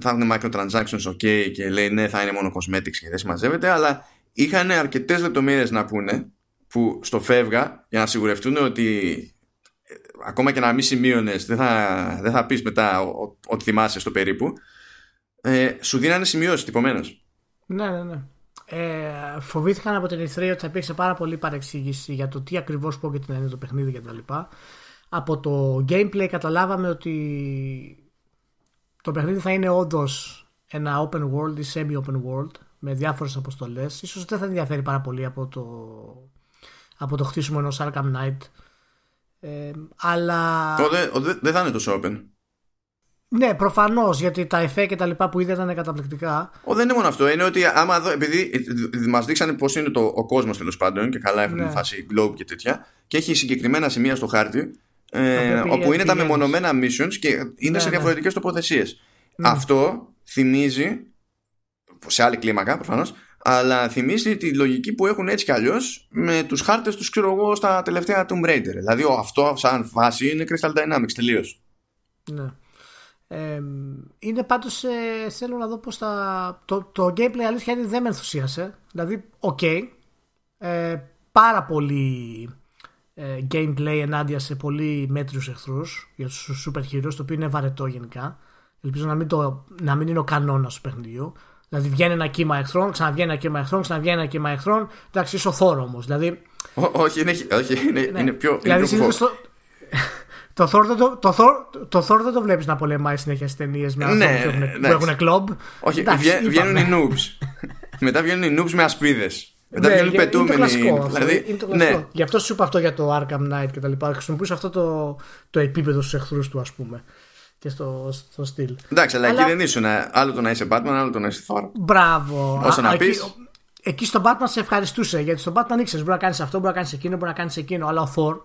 θα έχουν microtransactions ok και λέει ναι θα είναι μόνο cosmetics και δεν συμμαζεύεται αλλά είχαν αρκετές λεπτομέρειες να πούνε που στο φεύγα για να σιγουρευτούν ότι ε, ακόμα και να μην σημείωνες, δεν θα, δεν θα πεις μετά ότι θυμάσαι στο περίπου. Ε, σου δίνανε σημειώσεις τυπωμένως ναι ναι ναι ε, φοβήθηκαν από την E3 ότι θα υπήρξε πάρα πολύ παρεξήγηση για το τι ακριβώς πρόκειται να είναι το παιχνίδι κτλ. Από το gameplay καταλάβαμε ότι το παιχνίδι θα είναι όντως ένα open world ή semi-open world με διάφορες αποστολές. σω δεν θα ενδιαφέρει πάρα πολύ από το, από το χτίσιμο ενός Arkham Knight. Ε, αλλά. Δεν θα είναι τόσο open. Ναι, προφανώς γιατί τα εφέ και τα λοιπά που είδα ήταν καταπληκτικά. Ο, δεν είναι μόνο αυτό. Είναι ότι άμα δω, επειδή μας δείξανε πώς είναι το, ο κόσμος τέλος πάντων και καλά έχουν ναι. φάση globe και τέτοια, και έχει συγκεκριμένα σημεία στο χάρτη ε, όπου είναι τα μεμονωμένα missions και είναι ναι, σε διαφορετικές ναι. τοποθεσίες. Ναι. Αυτό θυμίζει, σε άλλη κλίμακα προφανώς, αλλά θυμίζει τη λογική που έχουν έτσι κι αλλιώς με τους χάρτες τους, ξέρω εγώ, στα τελευταία Tomb Raider. Δηλαδή, αυτό σαν βάση είναι Crystal Dynamics τελείως. Ναι είναι πάντως ε, θέλω να δω πως θα το, το gameplay αλήθεια είναι δεν με ενθουσίασε δηλαδή οκ ε, πάρα πολύ ε, gameplay ενάντια σε πολύ μέτριους εχθρούς για τους super heroes το οποίο είναι βαρετό γενικά Ελπίζω να μην, το, να μην είναι ο κανόνας του παιχνιδιού. Δηλαδή βγαίνει ένα κύμα εχθρών, ξαναβγαίνει ένα κύμα εχθρών, ξαναβγαίνει ένα κύμα εχθρών. Εντάξει, είσαι ο Θορ όμως. Δηλαδή, Ό, όχι, είναι, όχι, είναι, ναι. είναι πιο. δηλαδή είναι πιο συνήθως φω- το, το, Thor δεν το, το, Thor, το Thor δεν το βλέπεις να πολεμάει συνέχεια στις ταινίες με Ναι, ανθρώπους που έχουν, που εντάξει. έχουν κλόμπ. Όχι, Εντάξει, βγα- βγαίνουν είπαμε. οι noobs. Μετά βγαίνουν οι noobs με ασπίδες. Μετά Ναι, βγαίνουν είναι το πετούμενοι. κλασικό αυτό. Δηλαδή, είναι το κλασικό. ναι, Γι' αυτό σου είπα αυτό για το Arkham Knight και τα λοιπά. Χρησιμοποιούσε αυτό το, το επίπεδο στους εχθρούς του, ας πούμε. Και στο, στο στυλ. εντάξει, αλλά, Αλλά- εκεί δεν ήσουν άλλο το να είσαι Batman, άλλο το να είσαι Thor. Μπράβο. Όσο Α, να εκεί- πεις. Εκεί στον Batman σε ευχαριστούσε. Γιατί στον Batman ήξερες μπορεί να κάνεις αυτό, μπορεί να κάνεις εκείνο, μπορεί να κάνεις εκείνο. Αλλά ο Thor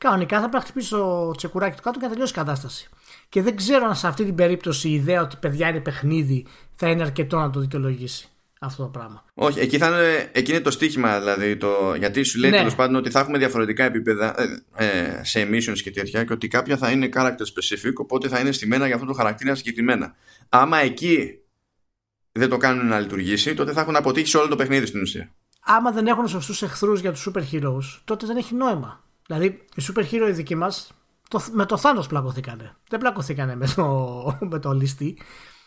κανονικά θα πρέπει να χτυπήσει το τσεκουράκι του κάτω και να τελειώσει η κατάσταση. Και δεν ξέρω αν σε αυτή την περίπτωση η ιδέα ότι παιδιά είναι παιχνίδι θα είναι αρκετό να το δικαιολογήσει αυτό το πράγμα. Όχι, εκεί, θα είναι, εκεί είναι το στίχημα δηλαδή. Το, γιατί σου λέει Ναι. τέλος πάντων ότι θα έχουμε διαφορετικά επίπεδα ε, ε, σε emissions και τέτοια και ότι κάποια θα είναι character specific, οπότε θα είναι στημένα για αυτό το χαρακτήρα συγκεκριμένα. Άμα εκεί δεν το κάνουν να λειτουργήσει, τότε θα έχουν αποτύχει σε όλο το παιχνίδι στην ουσία. άμα δεν έχουν σωστούς εχθρούς για τους super heroes, τότε δεν έχει νόημα. Δηλαδή, οι super hero οι δικοί μας με το Thanos πλακωθήκανε. Δεν πλακωθήκανε με το, με το ληστή.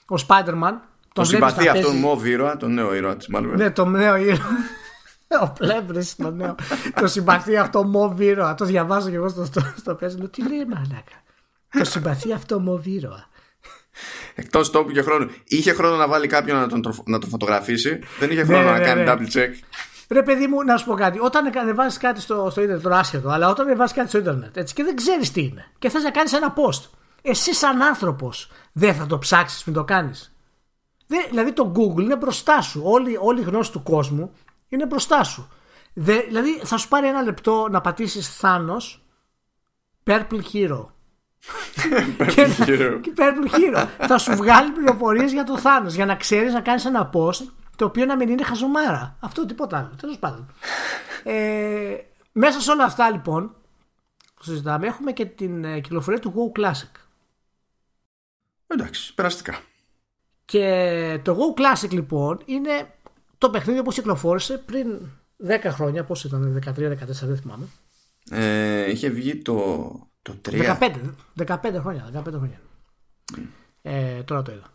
Ο Spider-Man. Το τον βλέπεις συμπαθεί να αυτόν παίζει- μοβ ήρωα, τον νέο ήρωα της Marvel. Ναι, το νέο ήρωα. Ο πλεύρης το νέο. το συμπαθεί αυτό μοβ ήρωα. Το διαβάζω και εγώ στο, στο, στο πέσο. Λέω, Τι λέει μαλάκα. Το συμπαθεί αυτό μοβ ήρωα. Εκτός τόπου και χρόνου. Είχε χρόνο να βάλει κάποιον να τον, τροφ- να τον φωτογραφίσει. Δεν είχε Ναι, χρόνο ναι, να ναι, κάνει ναι. double check. Ρε παιδί μου, να σου πω κάτι. Όταν ανεβάζεις κάτι στο, στο ίντερνετ, τώρα άσχετο, αλλά όταν ανεβάζεις κάτι στο ίντερνετ έτσι, και δεν ξέρεις τι είναι και θες να κάνεις ένα post, εσύ σαν άνθρωπος δεν θα το ψάξεις μην το κάνεις. Δηλαδή το Google είναι μπροστά σου. Όλη, όλη η γνώση του κόσμου είναι μπροστά σου. Δε, δηλαδή θα σου πάρει ένα λεπτό να πατήσεις Thanos Purple Hero. και, Hero. και Purple Hero. θα σου βγάλει πληροφορίες για το Thanos για να ξέρεις να κάνεις ένα post το οποίο να μην είναι χαζομάρα. Αυτό τίποτα άλλο. Τέλος πάντων. Ε, μέσα σε όλα αυτά λοιπόν που συζητάμε έχουμε και την ε, κυκλοφορία του Go Classic. Εντάξει, περαστικά. Και το Go Classic λοιπόν είναι το παιχνίδι όπως κυκλοφόρησε πριν 10 χρόνια, πώς ήταν, 13-14 δεν θυμάμαι. Ε, είχε βγει το, το 3. 15, 15 χρόνια, 15 χρόνια. Ε, τώρα το είδα.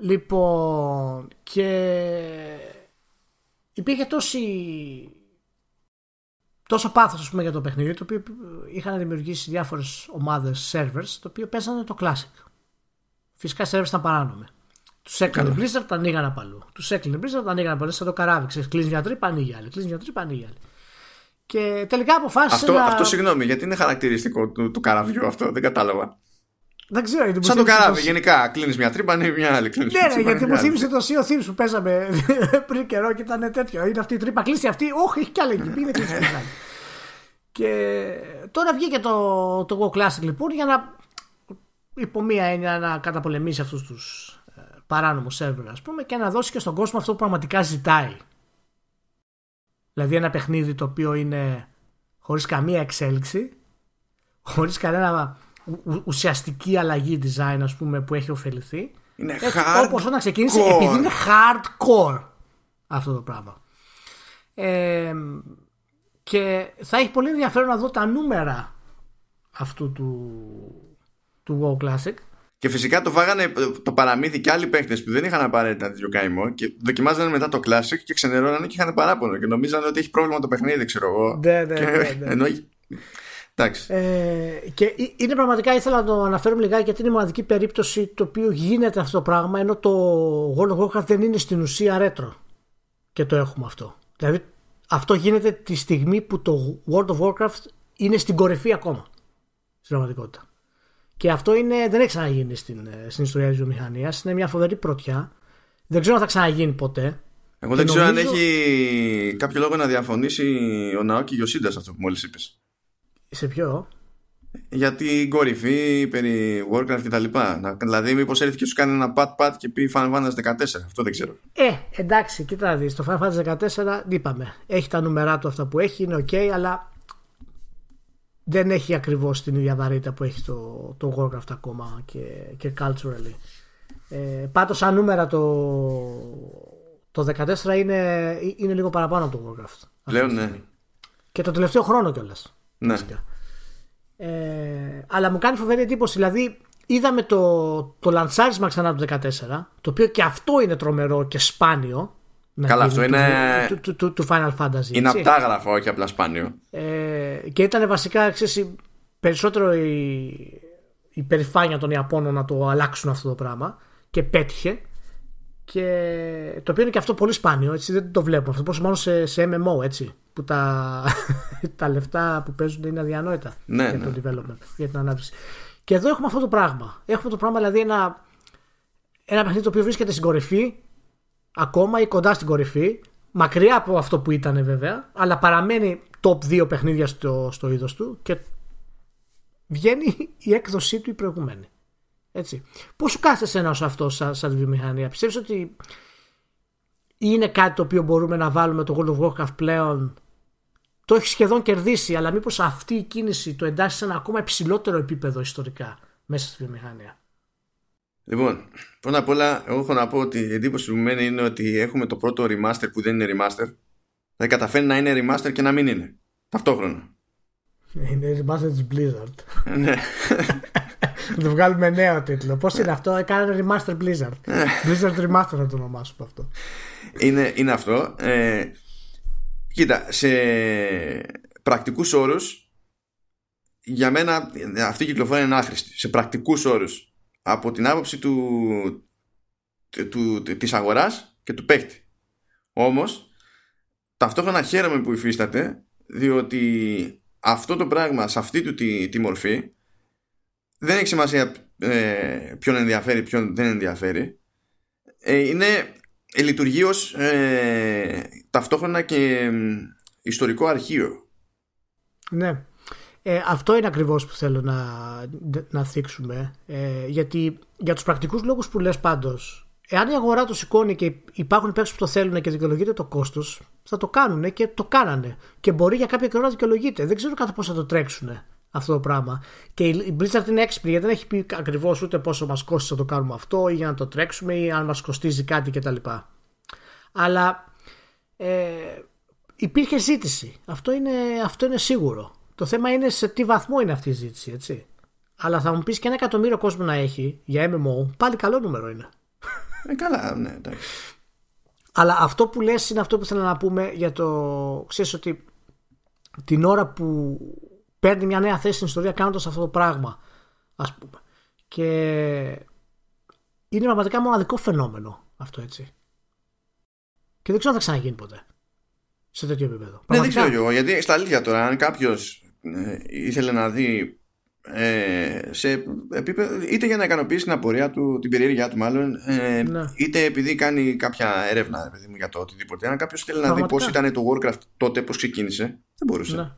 Λοιπόν, και υπήρχε τόση τόσο πάθος ας πούμε, για το παιχνίδι το οποίο είχαν δημιουργήσει διάφορες ομάδες servers το οποίο παίζανε το Classic. Φυσικά οι servers ήταν παράνομε. Τους έκλεινε Blizzard, τα ανοίγαν απαλού. Τους έκλεινε Blizzard, τα ανοίγαν απαλού. Σαν το καράβι, ξέρεις. Κλείνεις μια τρύπα, ανοίγει άλλη. Κλείνεις μια τρύπα, ανοίγει άλλη. Και τελικά αποφάσισε Αυτό, να. αυτό συγγνώμη, γιατί είναι χαρακτηριστικό του, του καραβιού αυτό, δεν κατάλαβα. Δεν ξέρω, γιατί μου Σαν το θύμισε καράβι, το- γενικά. Κλείνεις μια τρύπα, ανοίγει μια άλλη. Κλείνεις Ναι, μια ναι, τρύπα, γιατί ανοίγει μου μια άλλη. θύμισε το Sea of Thieves που παίζαμε πριν καιρό και ήταν τέτοιο. Είναι αυτή η τρύπα, κλείσει αυτή. Όχι, έχει κι άλλη εκεί. Είναι κλείσει κι άλλη. Και τώρα βγήκε το, το Go Classic λοιπόν για να υπό μία έννοια να καταπολεμήσει αυτούς τους ε, παράνομους σερβερ ας πούμε και να δώσει και στον κόσμο αυτό που πραγματικά ζητάει. Δηλαδή ένα παιχνίδι το οποίο είναι χωρίς καμία εξέλιξη, χωρίς κανένα ου- ου- ουσιαστική αλλαγή design ας πούμε που έχει ωφεληθεί Είναι έτσι, hard. όπως όταν ξεκίνησε επειδή είναι hardcore αυτό το πράγμα. Ε, και θα έχει πολύ ενδιαφέρον να δω τα νούμερα αυτού του, του WoW Classic. Και φυσικά το φάγανε το παραμύθι και άλλοι παίχτε που δεν είχαν απαραίτητα τέτοιο καημό και δοκιμάζανε μετά το Classic και ξενερώνανε και είχαν παράπονο και νομίζανε ότι έχει πρόβλημα το παιχνίδι, ξέρω εγώ. Ναι, ναι, Και- ναι, ναι. Ενώ. Εντάξει. Ε, και ε- είναι πραγματικά ήθελα να το αναφέρουμε λιγάκι γιατί είναι η μοναδική περίπτωση το οποίο γίνεται αυτό το πράγμα ενώ το World of Warcraft δεν είναι στην ουσία retro και το έχουμε αυτό. Δηλαδή αυτό γίνεται τη στιγμή που το World of Warcraft είναι στην κορυφή ακόμα στην πραγματικότητα. Και αυτό είναι, δεν έχει ξαναγίνει στην, ε, στην ιστορία της βιομηχανίας. Είναι μια φοβερή πρωτιά. Δεν ξέρω αν θα ξαναγίνει ποτέ. Εγώ δεν και ξέρω αν νομίζω- έχει κάποιο λόγο να διαφωνήσει ο Ναόκη Γιωσίντα αυτό που μόλις είπες. Σε ποιο; Για την κορυφή περί Warcraft και τα λοιπά. Δηλαδή, μήπως έρθει και σου κάνει ένα pat-pat και πει Final Fantasy 14. Αυτό δεν ξέρω. Ε, εντάξει, κοίτα να δεις, το Final Fantasy 14 είπαμε, έχει τα νούμερά του αυτά που έχει, είναι ok, αλλά δεν έχει ακριβώς την ίδια βαρύτητα που έχει το, το Warcraft ακόμα και, και culturally. Ε, πάντως σαν νούμερα το, το 14 είναι, είναι λίγο παραπάνω από το Warcraft. Πλέον, ναι. Και το τελευταίο χρόνο κιόλας. Ναι. βασικά. Ε, αλλά μου κάνει φοβερή εντύπωση. Δηλαδή, είδαμε το, το λανσάρισμα ξανά του 14, το οποίο και αυτό είναι τρομερό και σπάνιο. Καλά, αυτό είναι. Του, του, του, του Final Fantasy. Είναι απτάγραφο, όχι απλά σπάνιο. Ε, και ήταν βασικά, ξέρεις, περισσότερο η, η περηφάνεια των Ιαπώνων να το αλλάξουν αυτό το πράγμα και πέτυχε. Και το οποίο είναι και αυτό πολύ σπάνιο, έτσι δεν το βλέπουμε. Αυτό πόσο μόνο σε, σε MMO, έτσι. Που τα, τα λεφτά που παίζουν είναι αδιανόητα ναι, για ναι. το development, για την ανάπτυξη. Και εδώ έχουμε αυτό το πράγμα. Έχουμε το πράγμα δηλαδή ένα, ένα παιχνίδι το οποίο βρίσκεται στην κορυφή, ακόμα ή κοντά στην κορυφή, μακριά από αυτό που ήταν βέβαια, αλλά παραμένει top 2 παιχνίδια στο, στο είδος του και βγαίνει η έκδοσή του η προηγούμενη. Έτσι. Πώς σου κάθεσαι ένα αυτό σαν, σαν βιομηχανία; Πιστεύεις ότι είναι κάτι το οποίο μπορούμε να βάλουμε το World of Warcraft πλέον το έχει σχεδόν κερδίσει αλλά μήπως αυτή η κίνηση το εντάσσει σε ένα ακόμα υψηλότερο επίπεδο ιστορικά μέσα στη βιομηχανία; Λοιπόν, πρώτα απ' όλα, εγώ έχω να πω ότι η εντύπωση που μένει είναι ότι έχουμε το πρώτο remaster που δεν είναι remaster. Δηλαδή καταφέρει να είναι remaster και να μην είναι. Ταυτόχρονα. Είναι remaster της Blizzard. ναι. Θα το βγάλουμε νέο τίτλο. Πώς είναι αυτό, έκανε remaster Blizzard. Blizzard remaster θα το ονομάσουμε αυτό. είναι, είναι αυτό. Ε, κοίτα, σε πρακτικούς όρους για μένα αυτή η κυκλοφορία είναι άχρηστη. Σε πρακτικούς όρους από την άποψη του, του, του, της αγοράς και του παίχτη. Όμως, ταυτόχρονα χαίρομαι που υφίσταται διότι αυτό το πράγμα σε αυτή του τη, τη μορφή δεν έχει σημασία ε, ποιον ενδιαφέρει, ποιον δεν ενδιαφέρει. Ε, είναι ε, λειτουργεί ως ε, ταυτόχρονα και ιστορικό αρχείο. Ναι. Ε, αυτό είναι ακριβώς που θέλω να, να θίξουμε. Ε, γιατί για τους πρακτικούς λόγους που λες πάντως, εάν η αγορά το σηκώνει και υπάρχουν παίκτες που το θέλουν και δικαιολογείται το κόστος, θα το κάνουν και το κάνανε. Και μπορεί για κάποιο καιρό να δικαιολογείται. Δεν ξέρω κατά πώς θα το τρέξουν αυτό το πράγμα. Και η Blizzard είναι έξυπνη γιατί δεν έχει πει ακριβώς ούτε πόσο μας κόστησε να το κάνουμε αυτό ή για να το τρέξουμε ή αν μας κοστίζει κάτι κτλ. Αλλά ε, υπήρχε ζήτηση. Αυτό είναι, αυτό είναι σίγουρο. Το θέμα είναι σε τι βαθμό είναι αυτή η ζήτηση, έτσι. Αλλά θα μου πεις και ένα εκατομμύριο κόσμο να έχει για MMO, πάλι καλό νούμερο είναι. Ε, καλά, ναι, εντάξει. Αλλά αυτό που λες είναι αυτό που θέλω να πούμε για το. ξέρεις ότι την ώρα που παίρνει μια νέα θέση στην ιστορία κάνοντας αυτό το πράγμα, ας πούμε. Και είναι πραγματικά μοναδικό φαινόμενο αυτό έτσι. Και δεν ξέρω αν θα ξαναγίνει ποτέ. Σε τέτοιο επίπεδο. Ναι, δεν ξέρω εγώ. Γιατί στα αλήθεια τώρα, αν κάποιος ε, ήθελε να δει ε, σε επίπεδο, είτε για να ικανοποιήσει την απορία του, την περιέργειά του μάλλον, ε, ναι. είτε επειδή κάνει κάποια έρευνα παιδί μου, για το οτιδήποτε. Αν κάποιος θέλει να δει πώς ήταν το Warcraft τότε, πώς ξεκίνησε, δεν μπορούσε. Ναι.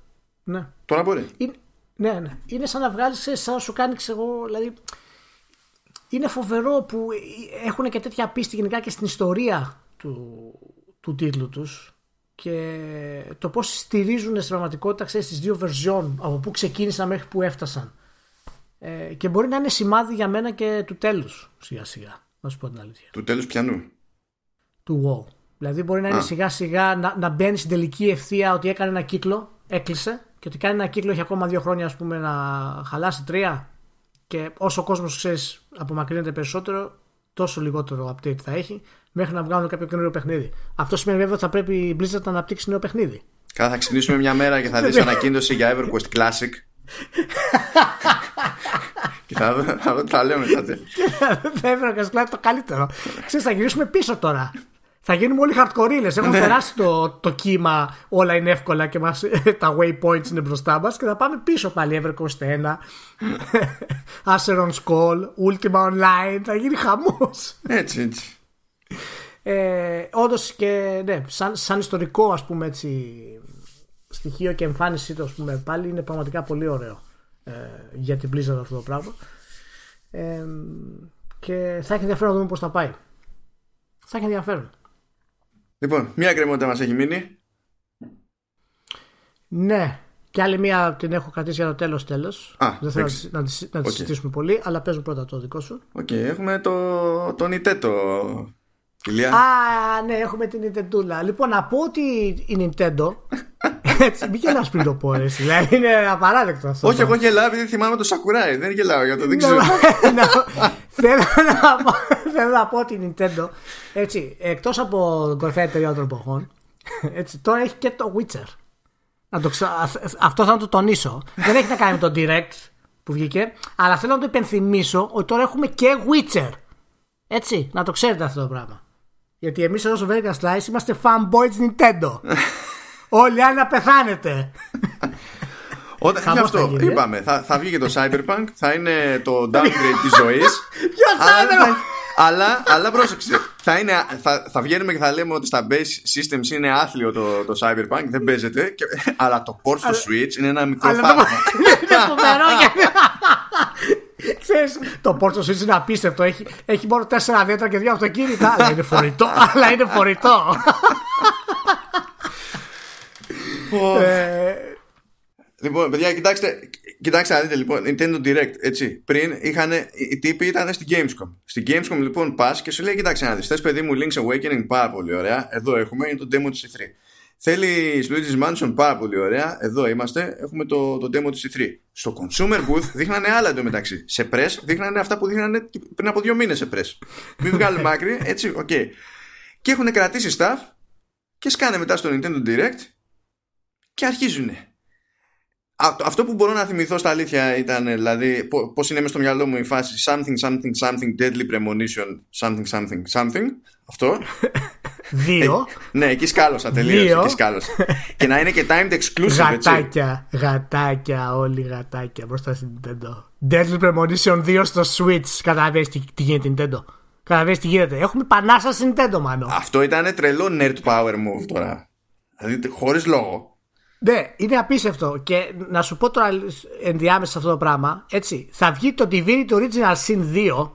Ναι. Τώρα μπορεί. Είναι, ναι, ναι. Είναι σαν να βγάλεις, σαν να σου κάνει, ξέρω δηλαδή. Είναι φοβερό που έχουν και τέτοια πίστη γενικά και στην ιστορία του, του τίτλου τους και το πώς στηρίζουν στην πραγματικότητα ξέρεις, τις δύο version από που ξεκίνησαν μέχρι που έφτασαν ε, και μπορεί να είναι σημάδι για μένα και του τέλους σιγά σιγά να σου πω την αλήθεια του τέλους πιανού του WoW δηλαδή μπορεί να είναι σιγά σιγά να, να μπαίνει στην τελική ευθεία ότι έκανε ένα κύκλο έκλεισε και ότι κάνει ένα κύκλο έχει ακόμα δύο χρόνια ας πούμε να χαλάσει τρία και όσο ο κόσμος ξέρεις απομακρύνεται περισσότερο τόσο λιγότερο update θα έχει μέχρι να βγάλουν κάποιο καινούριο παιχνίδι. Αυτό σημαίνει βέβαια ότι θα πρέπει η Blizzard να αναπτύξει νέο παιχνίδι. Καλά, θα ξυπνήσουμε μια μέρα και θα δεις ανακοίνωση για EverQuest Classic. και θα δω, θα δω τι θα λέμε τότε. Θα EverQuest Classic το καλύτερο. Ξέρεις, θα γυρίσουμε πίσω τώρα. Θα γίνουμε όλοι χαρτκορίλες. Έχουμε περάσει το, το κύμα, όλα είναι εύκολα και μας, τα waypoints είναι μπροστά μας και θα πάμε πίσω πάλι EverQuest 1, Asheron's Call, Ultima Online, θα γίνει χαμός. Έτσι, έτσι. Ε, Όντως και ναι, σαν, σαν ιστορικό ας πούμε έτσι στοιχείο και εμφάνισή του ας πούμε πάλι είναι πραγματικά πολύ ωραίο ε, για την Blizzard αυτό το πράγμα ε, και θα έχει ενδιαφέρον να δούμε πώς θα πάει θα έχει ενδιαφέρον Λοιπόν, μία εκκρεμότητα μας έχει μείνει Ναι και άλλη μία την έχω κρατήσει για το τέλος τέλος Α, Δεν θέλω να, να, να τη συζητήσουμε πολύ Αλλά παίζουμε πρώτα το δικό σου OK, okay, έχουμε το, το Nintendo Ηλία. Α, ναι, έχουμε την Nintendo. Λοιπόν, να πω ότι η Nintendo. Έτσι, μην γελάς πριν το πω, ρε, εσύ. Δηλαδή είναι απαράδεκτο αυτό. Όχι, εγώ γελάω επειδή θυμάμαι το Σακουράι. Δεν γελάω για το δεν Ναι, ξέρω. ναι, Θέλω να πω- θέλω να πω ότι η Nintendo, έτσι, εκτός από την κορυφαία εταιρεία των εποχών, έτσι, τώρα έχει και το Witcher. Να το ξα... α- Αυτό θα το τονίσω. Δεν έχει να κάνει με το Direct που βγήκε, αλλά θέλω να το υπενθυμίσω ότι τώρα έχουμε και Witcher. Έτσι, να το ξέρετε αυτό το πράγμα. Γιατί εμείς εδώ στο Vegas Slice είμαστε fanboy της Nintendo. Όλοι άλλοι να πεθάνετε. Όταν Χαμός γι' αυτό θα γίνει, ε. είπαμε, θα, θα βγει και το Cyberpunk, θα είναι το downgrade της ζωής. Ποιος Cyberpunk? Αλλά, αλλά πρόσεξε, θα, είναι, θα, θα βγαίνουμε και θα λέμε ότι στα base systems είναι άθλιο το, το Cyberpunk, δεν παίζεται, και, αλλά το port στο Switch είναι ένα μικρό Αλλά το- θαύμα. είναι φοβερό γιατί... Ξέρεις, το Porto Switch είναι απίστευτο. Έχει, έχει μόνο τέσσερα δέντρα και δύο αυτοκίνητα. Αλλά είναι φορητό. αλλά είναι φορητό. ε, Λοιπόν, παιδιά, κοιτάξτε, κοιτάξτε να δείτε λοιπόν, Nintendo Direct, έτσι. Πριν είχαν, οι τύποι ήταν στην Gamescom. Στην Gamescom λοιπόν πας και σου λέει: Κοιτάξτε να δεις, θες παιδί μου Link's Awakening πάρα πολύ ωραία. Εδώ έχουμε, είναι το demo της E3. Θέλει Luigi's Mansion πάρα πολύ ωραία. Εδώ είμαστε, έχουμε το, το demo της E3. Στο Consumer Booth δείχνανε άλλα εντωμεταξύ. Σε press δείχνανε αυτά που δείχνανε πριν από δύο μήνες σε press. Μην βγάλουμε άκρη, έτσι, οκ. Και έχουν κρατήσει stuff και σκάνε μετά στο Nintendo Direct και αρχίζουνε. Α- Αυτό που μπορώ να θυμηθώ στα αλήθεια ήταν δηλαδή πώς είναι μέσα στο μυαλό μου η φάση something, something, something, deadly premonition, something, something, something. Αυτό. δύο. ναι, εκεί σκάλωσα τελείως. Δύο. Εκεί σκάλωσα. και να είναι και timed exclusive, έτσι. Γατάκια. Γατάκια. Όλοι γατάκια μπροστά στην Nintendo. Deadly Premonition 2 στο Switch. Καταλαβαίνεις τι, τι γίνεται Nintendo. Καταλαβαίνεις τι γίνεται. Έχουμε πανάσα στην Nintendo, μάνο. Αυτό ήταν τρελό nerd power move τώρα. Δηλαδή, χωρίς λόγο. Ναι, είναι απίστευτο. Και να σου πω τώρα ενδιάμεσα σε αυτό το πράγμα. Έτσι, θα βγει το Divinity Original Sin 2,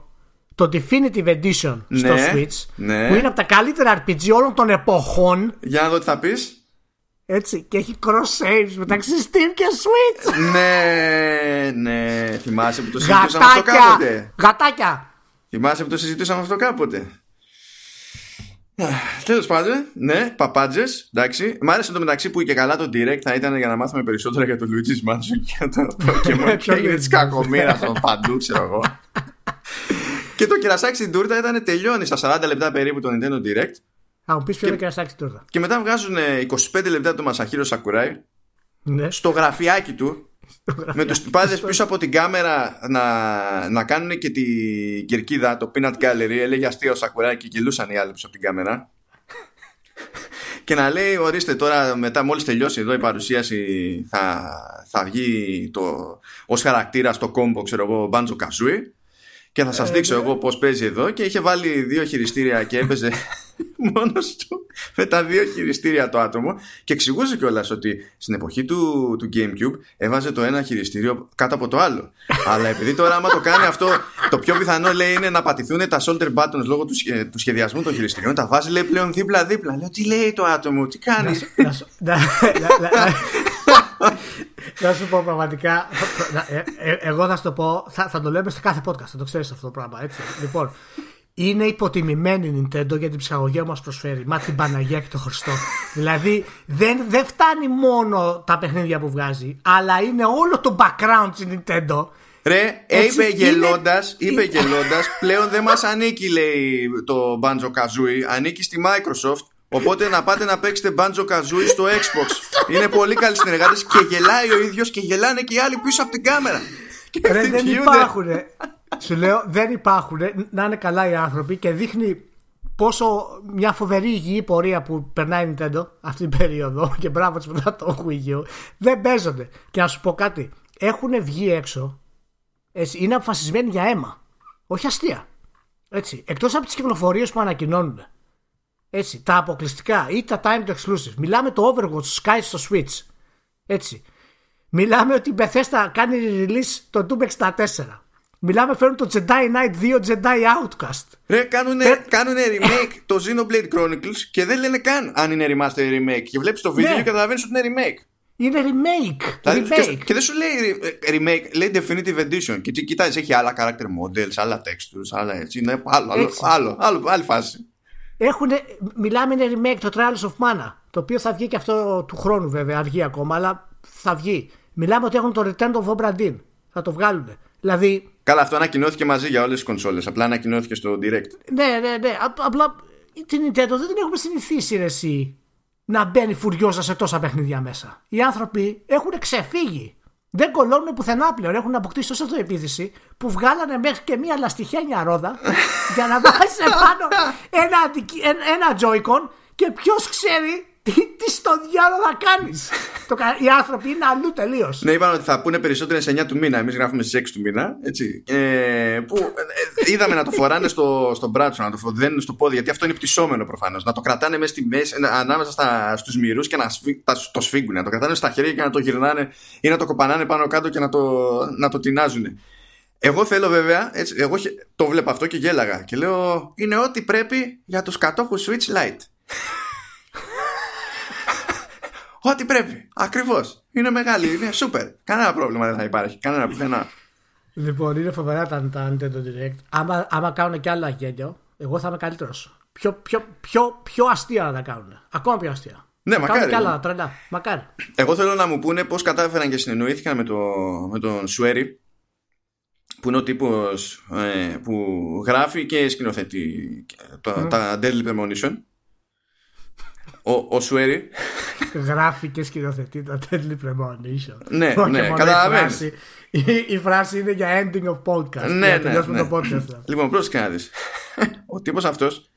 το Definitive Edition στο Ναι, Switch, ναι. που είναι από τα καλύτερα RPG όλων των εποχών. Για να δω τι θα πεις. Έτσι, και έχει cross saves μεταξύ Steam και Switch. ναι, ναι. Θυμάσαι που το συζητούσαμε αυτό Γατάκια! κάποτε. Γατάκια! Θυμάσαι που το συζητούσαμε αυτό κάποτε. Τέλος πάντων, ναι, παπάντζες. Εντάξει. Μ' άρεσε το μεταξύ που και καλά το direct θα ήταν για να μάθουμε περισσότερα για το Luigi's Mansion και για το Pokemon και Το έγινε τη Luigi's κακομοίρας στον παντού, ξέρω εγώ. και το κερασάκι στην τούρτα ήταν τελειώνει στα 40 λεπτά περίπου το Nintendo Direct Θα μου πεις ποιο είναι και ένα τούρτα. και μετά βγάζουν 25 λεπτά το Masahiro Sakurai Ναι. στο γραφιάκι του με τους τυπάδες πίσω από την κάμερα να, να κάνουν και την κερκίδα, το peanut gallery, έλεγε αστείο Σακουράκι και γελούσαν οι άλλοι πίσω από την κάμερα. και να λέει, ορίστε τώρα μετά μόλις τελειώσει εδώ η παρουσίαση θα, θα βγει το, ως χαρακτήρα στο κόμπο, ξέρω εγώ, Banjo Kazooie και θα σας δείξω εγώ πώς παίζει εδώ και είχε βάλει δύο χειριστήρια και έπαιζε μόνος του με τα δύο χειριστήρια το άτομο και εξηγούσε κιόλας ότι στην εποχή του, του Gamecube έβαζε το ένα χειριστήριο κάτω από το άλλο. Αλλά επειδή τώρα άμα το κάνει αυτό, το πιο πιθανό λέει είναι να πατηθούν τα shoulder buttons λόγω του, σχε- του σχεδιασμού των χειριστήριών. Τα βάζει λέει πλέον δίπλα-δίπλα. Λέω τι λέει το άτομο, τι κάνεις; Να σου- να- να- να- Να σου πω πραγματικά. να- ε, ε, Εγώ θα σου το πω. Θα, θα το λέμε σε κάθε podcast. Θα το ξέρεις αυτό το πράγμα. Έτσι. Λοιπόν, είναι υποτιμημένη η Nintendo για την ψυχαγωγία που μας προσφέρει. Μα την Παναγία και το Χριστό. δηλαδή δεν, δεν φτάνει μόνο τα παιχνίδια που βγάζει, αλλά είναι όλο το background της Nintendo. Ρε, Έτσι, είπε είναι- γελώντας, είπε είναι- γελώντας, πλέον δεν μας ανήκει, λέει το Banjo Kazooie, ανήκει στη Microsoft. Οπότε να πάτε να παίξετε Banjo Kazooie στο Xbox. Είναι πολύ καλοί συνεργάτες και γελάει ο ίδιος και γελάνε και οι άλλοι πίσω από την κάμερα. Και Ρε, δεν χτυπιούνται. υπάρχουν. Σου λέω, δεν υπάρχουν. Να είναι καλά οι άνθρωποι και δείχνει πόσο μια φοβερή υγιή πορεία που περνάει η Nintendo αυτή την περίοδο και μπράβο της μετά το Wii U δεν παίζονται. Και να σου πω κάτι, έχουν βγει έξω, έτσι, είναι αποφασισμένοι για αίμα. Όχι αστεία. Έτσι, εκτός από τις κυκλοφορίες που ανακοινώνουν. Έτσι, τα αποκλειστικά ή τα timed exclusive. Μιλάμε το Overwatch Sky στο Switch. Έτσι. Μιλάμε ότι η Bethesda κάνει release το Doom 64. Μιλάμε φέρνουν το Jedi Knight 2 Jedi Outcast. Ρε, κάνουνε, κάνουνε remake το Xenoblade Chronicles και δεν λένε καν αν είναι remaster ή remake. Και βλέπεις το βίντεο Ναι. και καταλαβαίνεις ότι είναι remake. Είναι remake. Δηλαδή, remake. και, και δεν σου λέει ε, remake, λέει definitive edition. Και τι κοιτάζεις, έχει άλλα character models, άλλα textures, άλλα έτσι. Είναι άλλο, άλλο, Έτσι. άλλο, άλλο, άλλη φάση. Έχουν, μιλάμε είναι remake το Trials of Mana. Το οποίο θα βγει και αυτό του χρόνου βέβαια, αργεί ακόμα, αλλά θα βγει. Μιλάμε ότι έχουν το Return of Obra Dinn. Θα το βγάλουν. Δηλαδή. Καλά, αυτό ανακοινώθηκε μαζί για όλες τις κονσόλες. Απλά ανακοινώθηκε στο Direct. Ναι, ναι, ναι. Απλά την Nintendo δεν την έχουμε συνηθίσει ρε, εσύ να μπαίνει φουριόζα σε τόσα παιχνίδια μέσα. Οι άνθρωποι έχουν ξεφύγει. Δεν κολώνουν πουθενά πλέον. Έχουν αποκτήσει τόσο αυτοεπίθεση που βγάλανε μέχρι και μία λαστιχένια ρόδα για να βάζει πάνω ένα, ένα Joy-Con και ποιος ξέρει τι, τι στο διάλογο θα κάνεις; οι άνθρωποι είναι αλλού τελείως. Ναι, είπαν ότι θα πούνε περισσότερε 9 του μήνα. Εμείς γράφουμε στις 6 του μήνα. Έτσι. Ε, που ε, είδαμε να το φοράνε στο, στο μπράτσο, να το δένουν στο πόδι, γιατί αυτό είναι πτυσσόμενο προφανώς. Να το κρατάνε μέσα στη μέση, ανάμεσα στους μυρούς και να το σφίγγουν. Να το κρατάνε στα χέρια και να το γυρνάνε ή να το κοπανάνε πάνω κάτω και να το, να το τεινάζουν. Εγώ θέλω βέβαια, έτσι, εγώ το βλέπω αυτό και γέλαγα και λέω είναι ό,τι πρέπει για τους κατόχους Switch Lite. Ό,τι πρέπει. Ακριβώς. Είναι μεγάλη, είναι σούπερ. Κανένα πρόβλημα δεν θα υπάρχει. Κανένα πουθενά. Λοιπόν, είναι φοβερά τα, τα Nintendo Direct. Άμα, άμα κάνουν και άλλα γέλιο, εγώ θα είμαι καλύτερος. Πιο, πιο, πιο, πιο αστεία να τα κάνουν. Ακόμα πιο αστεία. Ναι, μακάρι. Και άλλα τρελά. Μακάρι. Εγώ θέλω να μου πούνε πώς κατάφεραν και συνεννοήθηκαν με, το, με τον Σουέρι, που είναι ο τύπος ε, που γράφει και σκηνοθετεί το, mm. τα Deadly Premonition ο, ο Σουέρι γράφει και σκηνοθετεί το Deadly Premonition. Ναι, ναι, καταλαβαίνεις. Η, η, φράση είναι για ending of podcast. Ναι, ναι, ναι. Το podcast. λοιπόν, πρόσεχε να δεις. ο τύπος αυτός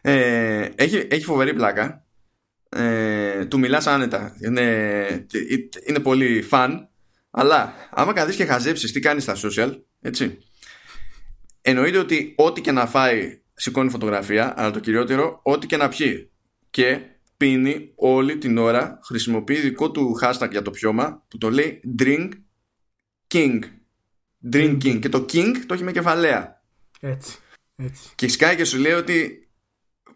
ε, έχει, έχει φοβερή πλάκα. Ε, του μιλάς άνετα. Είναι, είναι πολύ φαν. Αλλά άμα καθίσεις και χαζέψεις τι κάνεις στα social, έτσι. Εννοείται ότι ό,τι και να φάει σηκώνει φωτογραφία, αλλά το κυριότερο, ό,τι και να πιει. Και πίνει όλη την ώρα, χρησιμοποιεί δικό του hashtag για το πιώμα που το λέει Drink King. Drink King. Και το King το έχει με κεφαλαία. Έτσι. Έτσι. Και σκάει και σου λέει ότι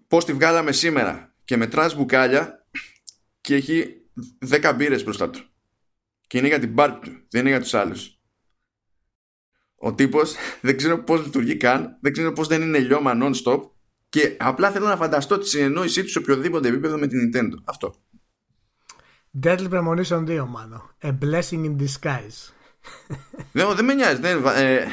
πώς τη βγάλαμε σήμερα και μετράς μπουκάλια και έχει 10 μπύρες μπροστά του. Και είναι για την πάρτι του, δεν είναι για τους άλλους. Ο τύπος δεν ξέρω πώς λειτουργεί καν, δεν ξέρω πώς δεν είναι λιώμα non-stop και απλά θέλω να φανταστώ τη συνεννόησή τους σε οποιοδήποτε επίπεδο με την Nintendo. Αυτό. Deadly Premonition 2, μάλλον. A blessing in disguise. δεν, δεν με νοιάζει. Δεν, ε,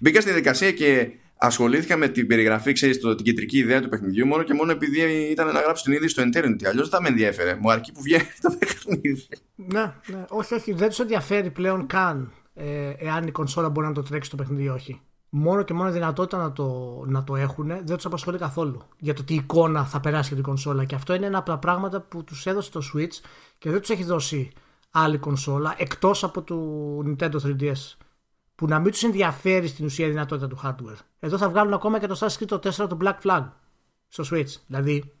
μπήκα στη διαδικασία και ασχολήθηκα με την περιγραφή, ξέρεις, την κεντρική ιδέα του παιχνιδιού μόνο και μόνο επειδή ήταν να γράψω την είδηση στο Eternity. Αλλιώς δεν θα με ενδιαφέρε. Μου αρκεί που βγαίνει το παιχνίδι. Ναι, ναι. Όχι, όχι. Δεν τους ενδιαφέρει πλέον καν ε, εάν η κονσόλα μπορεί να το τρέξει το παιχνίδι ή όχι μόνο και μόνο δυνατότητα να το, να το έχουν δεν τους απασχολεί καθόλου για το τι εικόνα θα περάσει για την κονσόλα. Και αυτό είναι ένα από τα πράγματα που τους έδωσε το Switch και δεν τους έχει δώσει άλλη κονσόλα εκτός από το Nintendo 3DS. Που να μην τους ενδιαφέρει στην ουσία η δυνατότητα του hardware. Εδώ θα βγάλουν ακόμα και το Assassin's Creed 4 το Black Flag στο Switch. Δηλαδή,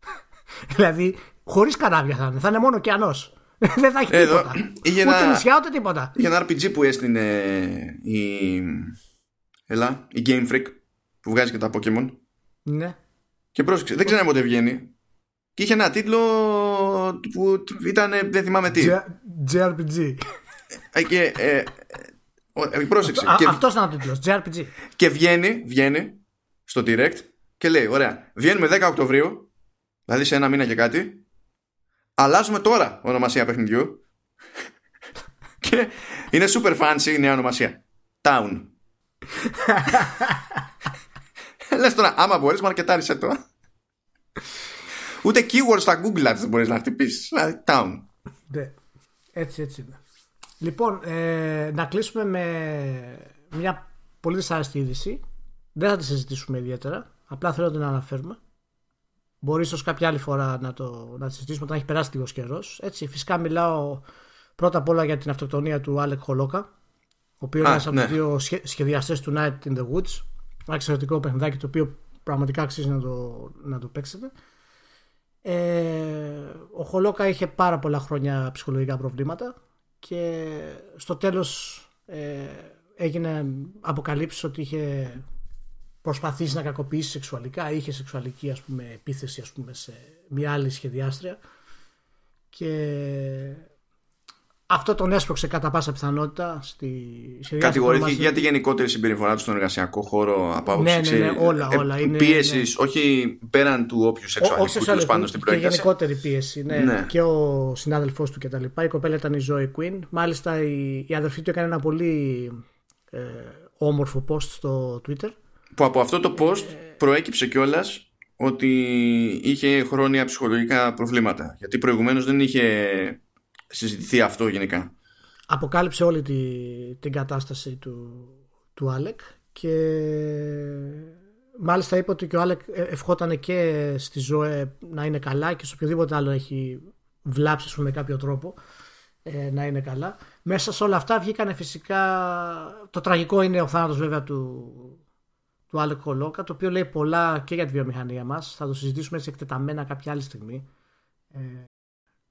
δηλαδή χωρίς καράβια θα είναι. Θα είναι μόνο ωκεανός. δεν θα έχει τίποτα. Ούτε νησιά ούτε τίποτα. Είχε ένα RPG που έστεινε η Έλα, η Game Freak που βγάζει και τα Pokemon. Ναι. Και πρόσεξε, δεν ξέρω πότε βγαίνει. Και είχε ένα τίτλο που ήταν, δεν θυμάμαι τι. JRPG. Ε, και, ε, ε, πρόσεξε. Α, και, αυτός ήταν ο τίτλος, JRPG. Και βγαίνει, βγαίνει στο Direct και λέει, ωραία, βγαίνουμε 10 Οκτωβρίου, δηλαδή σε ένα μήνα και κάτι, αλλάζουμε τώρα ονομασία παιχνιδιού και είναι super fancy η νέα ονομασία. Town. Λες τώρα, άμα μπορείς, μαρκετάρισε το. Ούτε keywords στα Google Ads δεν μπορείς να χτυπήσεις. Δηλαδή, town. Ναι. Έτσι, έτσι είναι. Λοιπόν, ε, να κλείσουμε με μια πολύ δυσάρεστη είδηση. Δεν θα τη συζητήσουμε ιδιαίτερα. Απλά θέλω να την αναφέρουμε. Μπορείς ίσως κάποια άλλη φορά να, το, να τη συζητήσουμε όταν έχει περάσει λίγος καιρός. Έτσι, φυσικά μιλάω πρώτα απ' όλα για την αυτοκτονία του Άλεκ Χολόκα ο οποίος είναι ένας από τους ναι. δύο σχεδιαστές του Night in the Woods. Ένα εξαιρετικό παιχνιδάκι το οποίο πραγματικά αξίζει να το, να το παίξετε. Ε, ο Χολόκα είχε πάρα πολλά χρόνια ψυχολογικά προβλήματα και στο τέλος ε, έγινε αποκαλύψεις ότι είχε προσπαθήσει να κακοποιήσει σεξουαλικά είχε σεξουαλική ας πούμε, επίθεση ας πούμε, σε μια άλλη σχεδιάστρια και αυτό τον έσπρωξε κατά πάσα πιθανότητα στη Κατηγορήθηκε για τη γενικότερη συμπεριφορά του στον εργασιακό χώρο από ναι, άποψη ναι, ναι, ναι, όλα, όλα. Ε, πίεσης, ναι. όχι πέραν του όποιου σεξουαλικού πάνω στην προέκταση. Και γενικότερη πίεση. Ναι. ναι. Και ο συνάδελφός του κτλ. Η κοπέλα ήταν η Zoe Quinn. Μάλιστα η, η αδερφή του έκανε ένα πολύ ε, όμορφο post στο Twitter. Που από αυτό το post προέκυψε κιόλας ότι είχε χρόνια ψυχολογικά προβλήματα. Γιατί προηγουμένως δεν είχε συζητηθεί αυτό γενικά. Αποκάλυψε όλη τη, την κατάσταση του, του Άλεκ και μάλιστα είπε ότι και ο Άλεκ ευχόταν και στη ζωή να είναι καλά και σε οποιοδήποτε άλλο έχει βλάψει με κάποιο τρόπο ε, να είναι καλά. Μέσα σε όλα αυτά βγήκαν φυσικά το τραγικό είναι ο θάνατος βέβαια του, του Άλεκ Χολόκα το οποίο λέει πολλά και για τη βιομηχανία μας θα το συζητήσουμε έτσι εκτεταμένα κάποια άλλη στιγμή ε,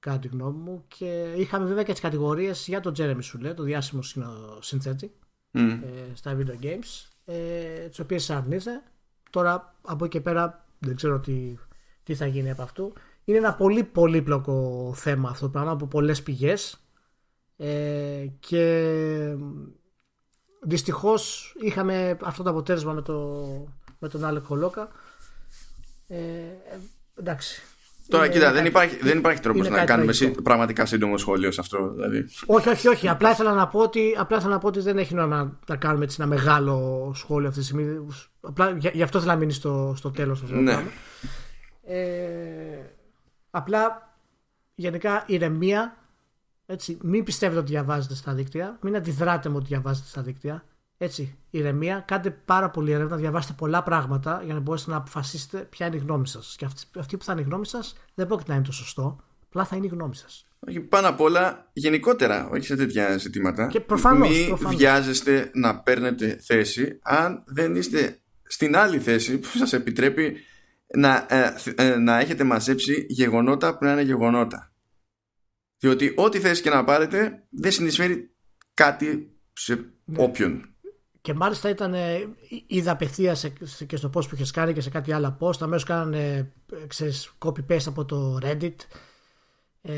κατά τη γνώμη μου. Και είχαμε βέβαια και τις κατηγορίες για τον Τζέρεμι Σουλέ, το διάσημο συνθέτη mm. ε, στα video games, ε, τις οποίες αρνείται. Τώρα από εκεί και πέρα δεν ξέρω τι, τι θα γίνει από αυτού. Είναι ένα πολύ πολύπλοκο θέμα αυτό το πράγμα από πολλές πηγές ε, και δυστυχώς είχαμε αυτό το αποτέλεσμα με, το, με τον Άλεκ Χολόκα ε, εντάξει Τώρα, κοίτα, δεν υπάρχει, δεν υπάρχει τρόπος να κάνουμε πραγματικά σύντομο σχόλιο σε αυτό. Δηλαδή. Όχι, όχι, όχι. Απλά ήθελα να πω ότι, απλά ήθελα να πω ότι δεν έχει νόημα να κάνουμε έτσι ένα μεγάλο σχόλιο αυτή τη στιγμή. Απλά, γι' αυτό θέλω να μείνει στο, στο τέλος αυτό. Ναι. Ε, απλά γενικά ηρεμία. Έτσι, μην πιστεύετε ότι διαβάζετε στα δίκτυα. Μην αντιδράτε με ότι διαβάζετε στα δίκτυα. Έτσι, ηρεμία, κάντε πάρα πολύ έρευνα, διαβάστε πολλά πράγματα για να μπορέσετε να αποφασίσετε ποια είναι η γνώμη σας. Και αυτή, αυτή που θα είναι η γνώμη σας δεν πρόκειται να είναι το σωστό, απλά θα είναι η γνώμη σας. Όχι, πάνω απ' όλα, γενικότερα, όχι σε τέτοια ζητήματα. Και προφανώς, μην προφανώς. βιάζεστε να παίρνετε θέση αν δεν είστε στην άλλη θέση που σας επιτρέπει να, ε, ε, να έχετε μαζέψει γεγονότα που να είναι γεγονότα. Διότι ό,τι θέση και να πάρετε δεν συνεισφέρει κάτι σε ναι. όποιον. Και μάλιστα ήταν, είδα απευθεία και στο post που είχες κάνει και σε κάτι άλλα post. Αμέσως κάνανε copy-paste από το Reddit ε,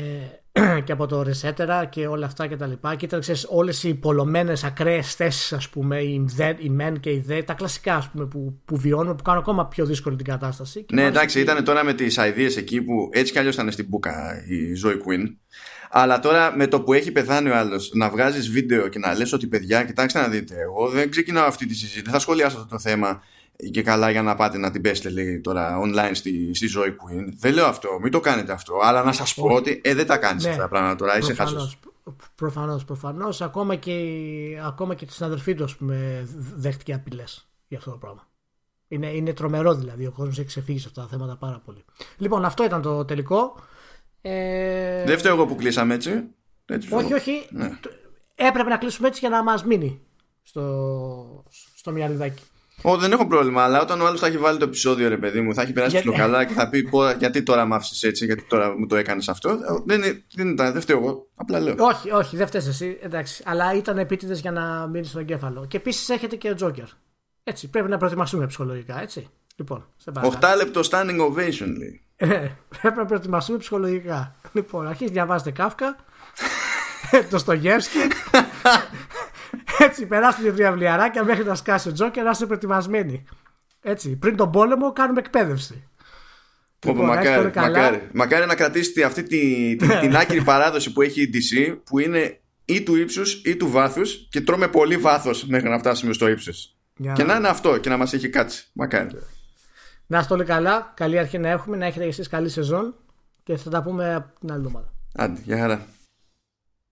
και από το Resetera και όλα αυτά και τα λοιπά. Και ήταν ξέρεις, όλες οι πολλωμένες ακραίες θέσεις ας πούμε, οι, δε, οι men και οι δε, τα κλασικά ας πούμε, που, που βιώνουμε, που κάνουν ακόμα πιο δύσκολη την κατάσταση. ναι, εντάξει, ήταν τώρα με τις ideas εκεί που έτσι κι αλλιώς ήταν στην μπουκα η Zoe Quinn. Αλλά τώρα με το που έχει πεθάνει ο άλλος, να βγάζεις βίντεο και να λες ότι παιδιά, κοιτάξτε να δείτε, εγώ δεν ξεκινάω αυτή τη συζήτηση, δεν θα σχολιάσω αυτό το θέμα και καλά για να πάτε να την πέσετε λέει τώρα online στη, στη Zoe Queen. Δεν λέω αυτό, μην το κάνετε αυτό. Αλλά να σας πω ότι ε, δεν τα κάνεις ναι, αυτά τα πράγματα τώρα, είσαι χάσο. Προφανώς, προφανώς. Ακόμα και, ακόμα και τη συναδελφή του, ας πούμε, δέχτηκε απειλές για αυτό το πράγμα. Είναι, είναι τρομερό δηλαδή. Ο κόσμος έχει ξεφύγει σε αυτά τα θέματα πάρα πολύ. Λοιπόν, αυτό ήταν το τελικό. Ε... Δεν φταίω εγώ που κλείσαμε έτσι. έτσι όχι, όχι. Ναι. Έπρεπε να κλείσουμε έτσι για να μας μείνει στο, στο μυαλιδάκι. Ω, δεν έχω πρόβλημα, αλλά όταν ο άλλος θα έχει βάλει το επεισόδιο, ρε παιδί μου, θα έχει περάσει πιο καλά και θα πει γιατί τώρα μ' άφησες έτσι, γιατί τώρα μου το έκανες αυτό. Δεν, δεν ήταν, δεν φταίω εγώ. Απλά λέω. Όχι, όχι, δεν φταίεις εσύ. Εντάξει. Αλλά ήταν επίτηδες για να μείνει στον εγκέφαλο. Και επίσης έχετε και ο Τζόκερ. Έτσι, πρέπει να προετοιμαστούμε ψυχολογικά, έτσι. Λοιπόν, 8 λεπτό standing ovation λέει. Ε, πρέπει να προετοιμαστούμε ψυχολογικά. Λοιπόν, αρχίζει διαβάζετε Κάφκα, το Στογεύσκι. Έτσι, περάστε δύο βιβλιαράκια μέχρι να σκάσει ο Τζόκερ να είστε προετοιμασμένοι. Έτσι, πριν τον πόλεμο κάνουμε εκπαίδευση. Λοιπόν, μακάρι, μακάρι, μακάρι να κρατήσετε αυτή τη, την, την άκρη παράδοση που έχει η DC που είναι ή του ύψους ή του βάθους και τρώμε πολύ βάθος μέχρι να φτάσουμε στο ύψος. Και να είναι αυτό και να μας έχει κάτσει. Μακάρι. Να είστε όλοι καλά. Καλή αρχή να έχουμε. Να έχετε εσείς καλή σεζόν. Και θα τα πούμε την άλλη εβδομάδα. Άντε, για χαρά.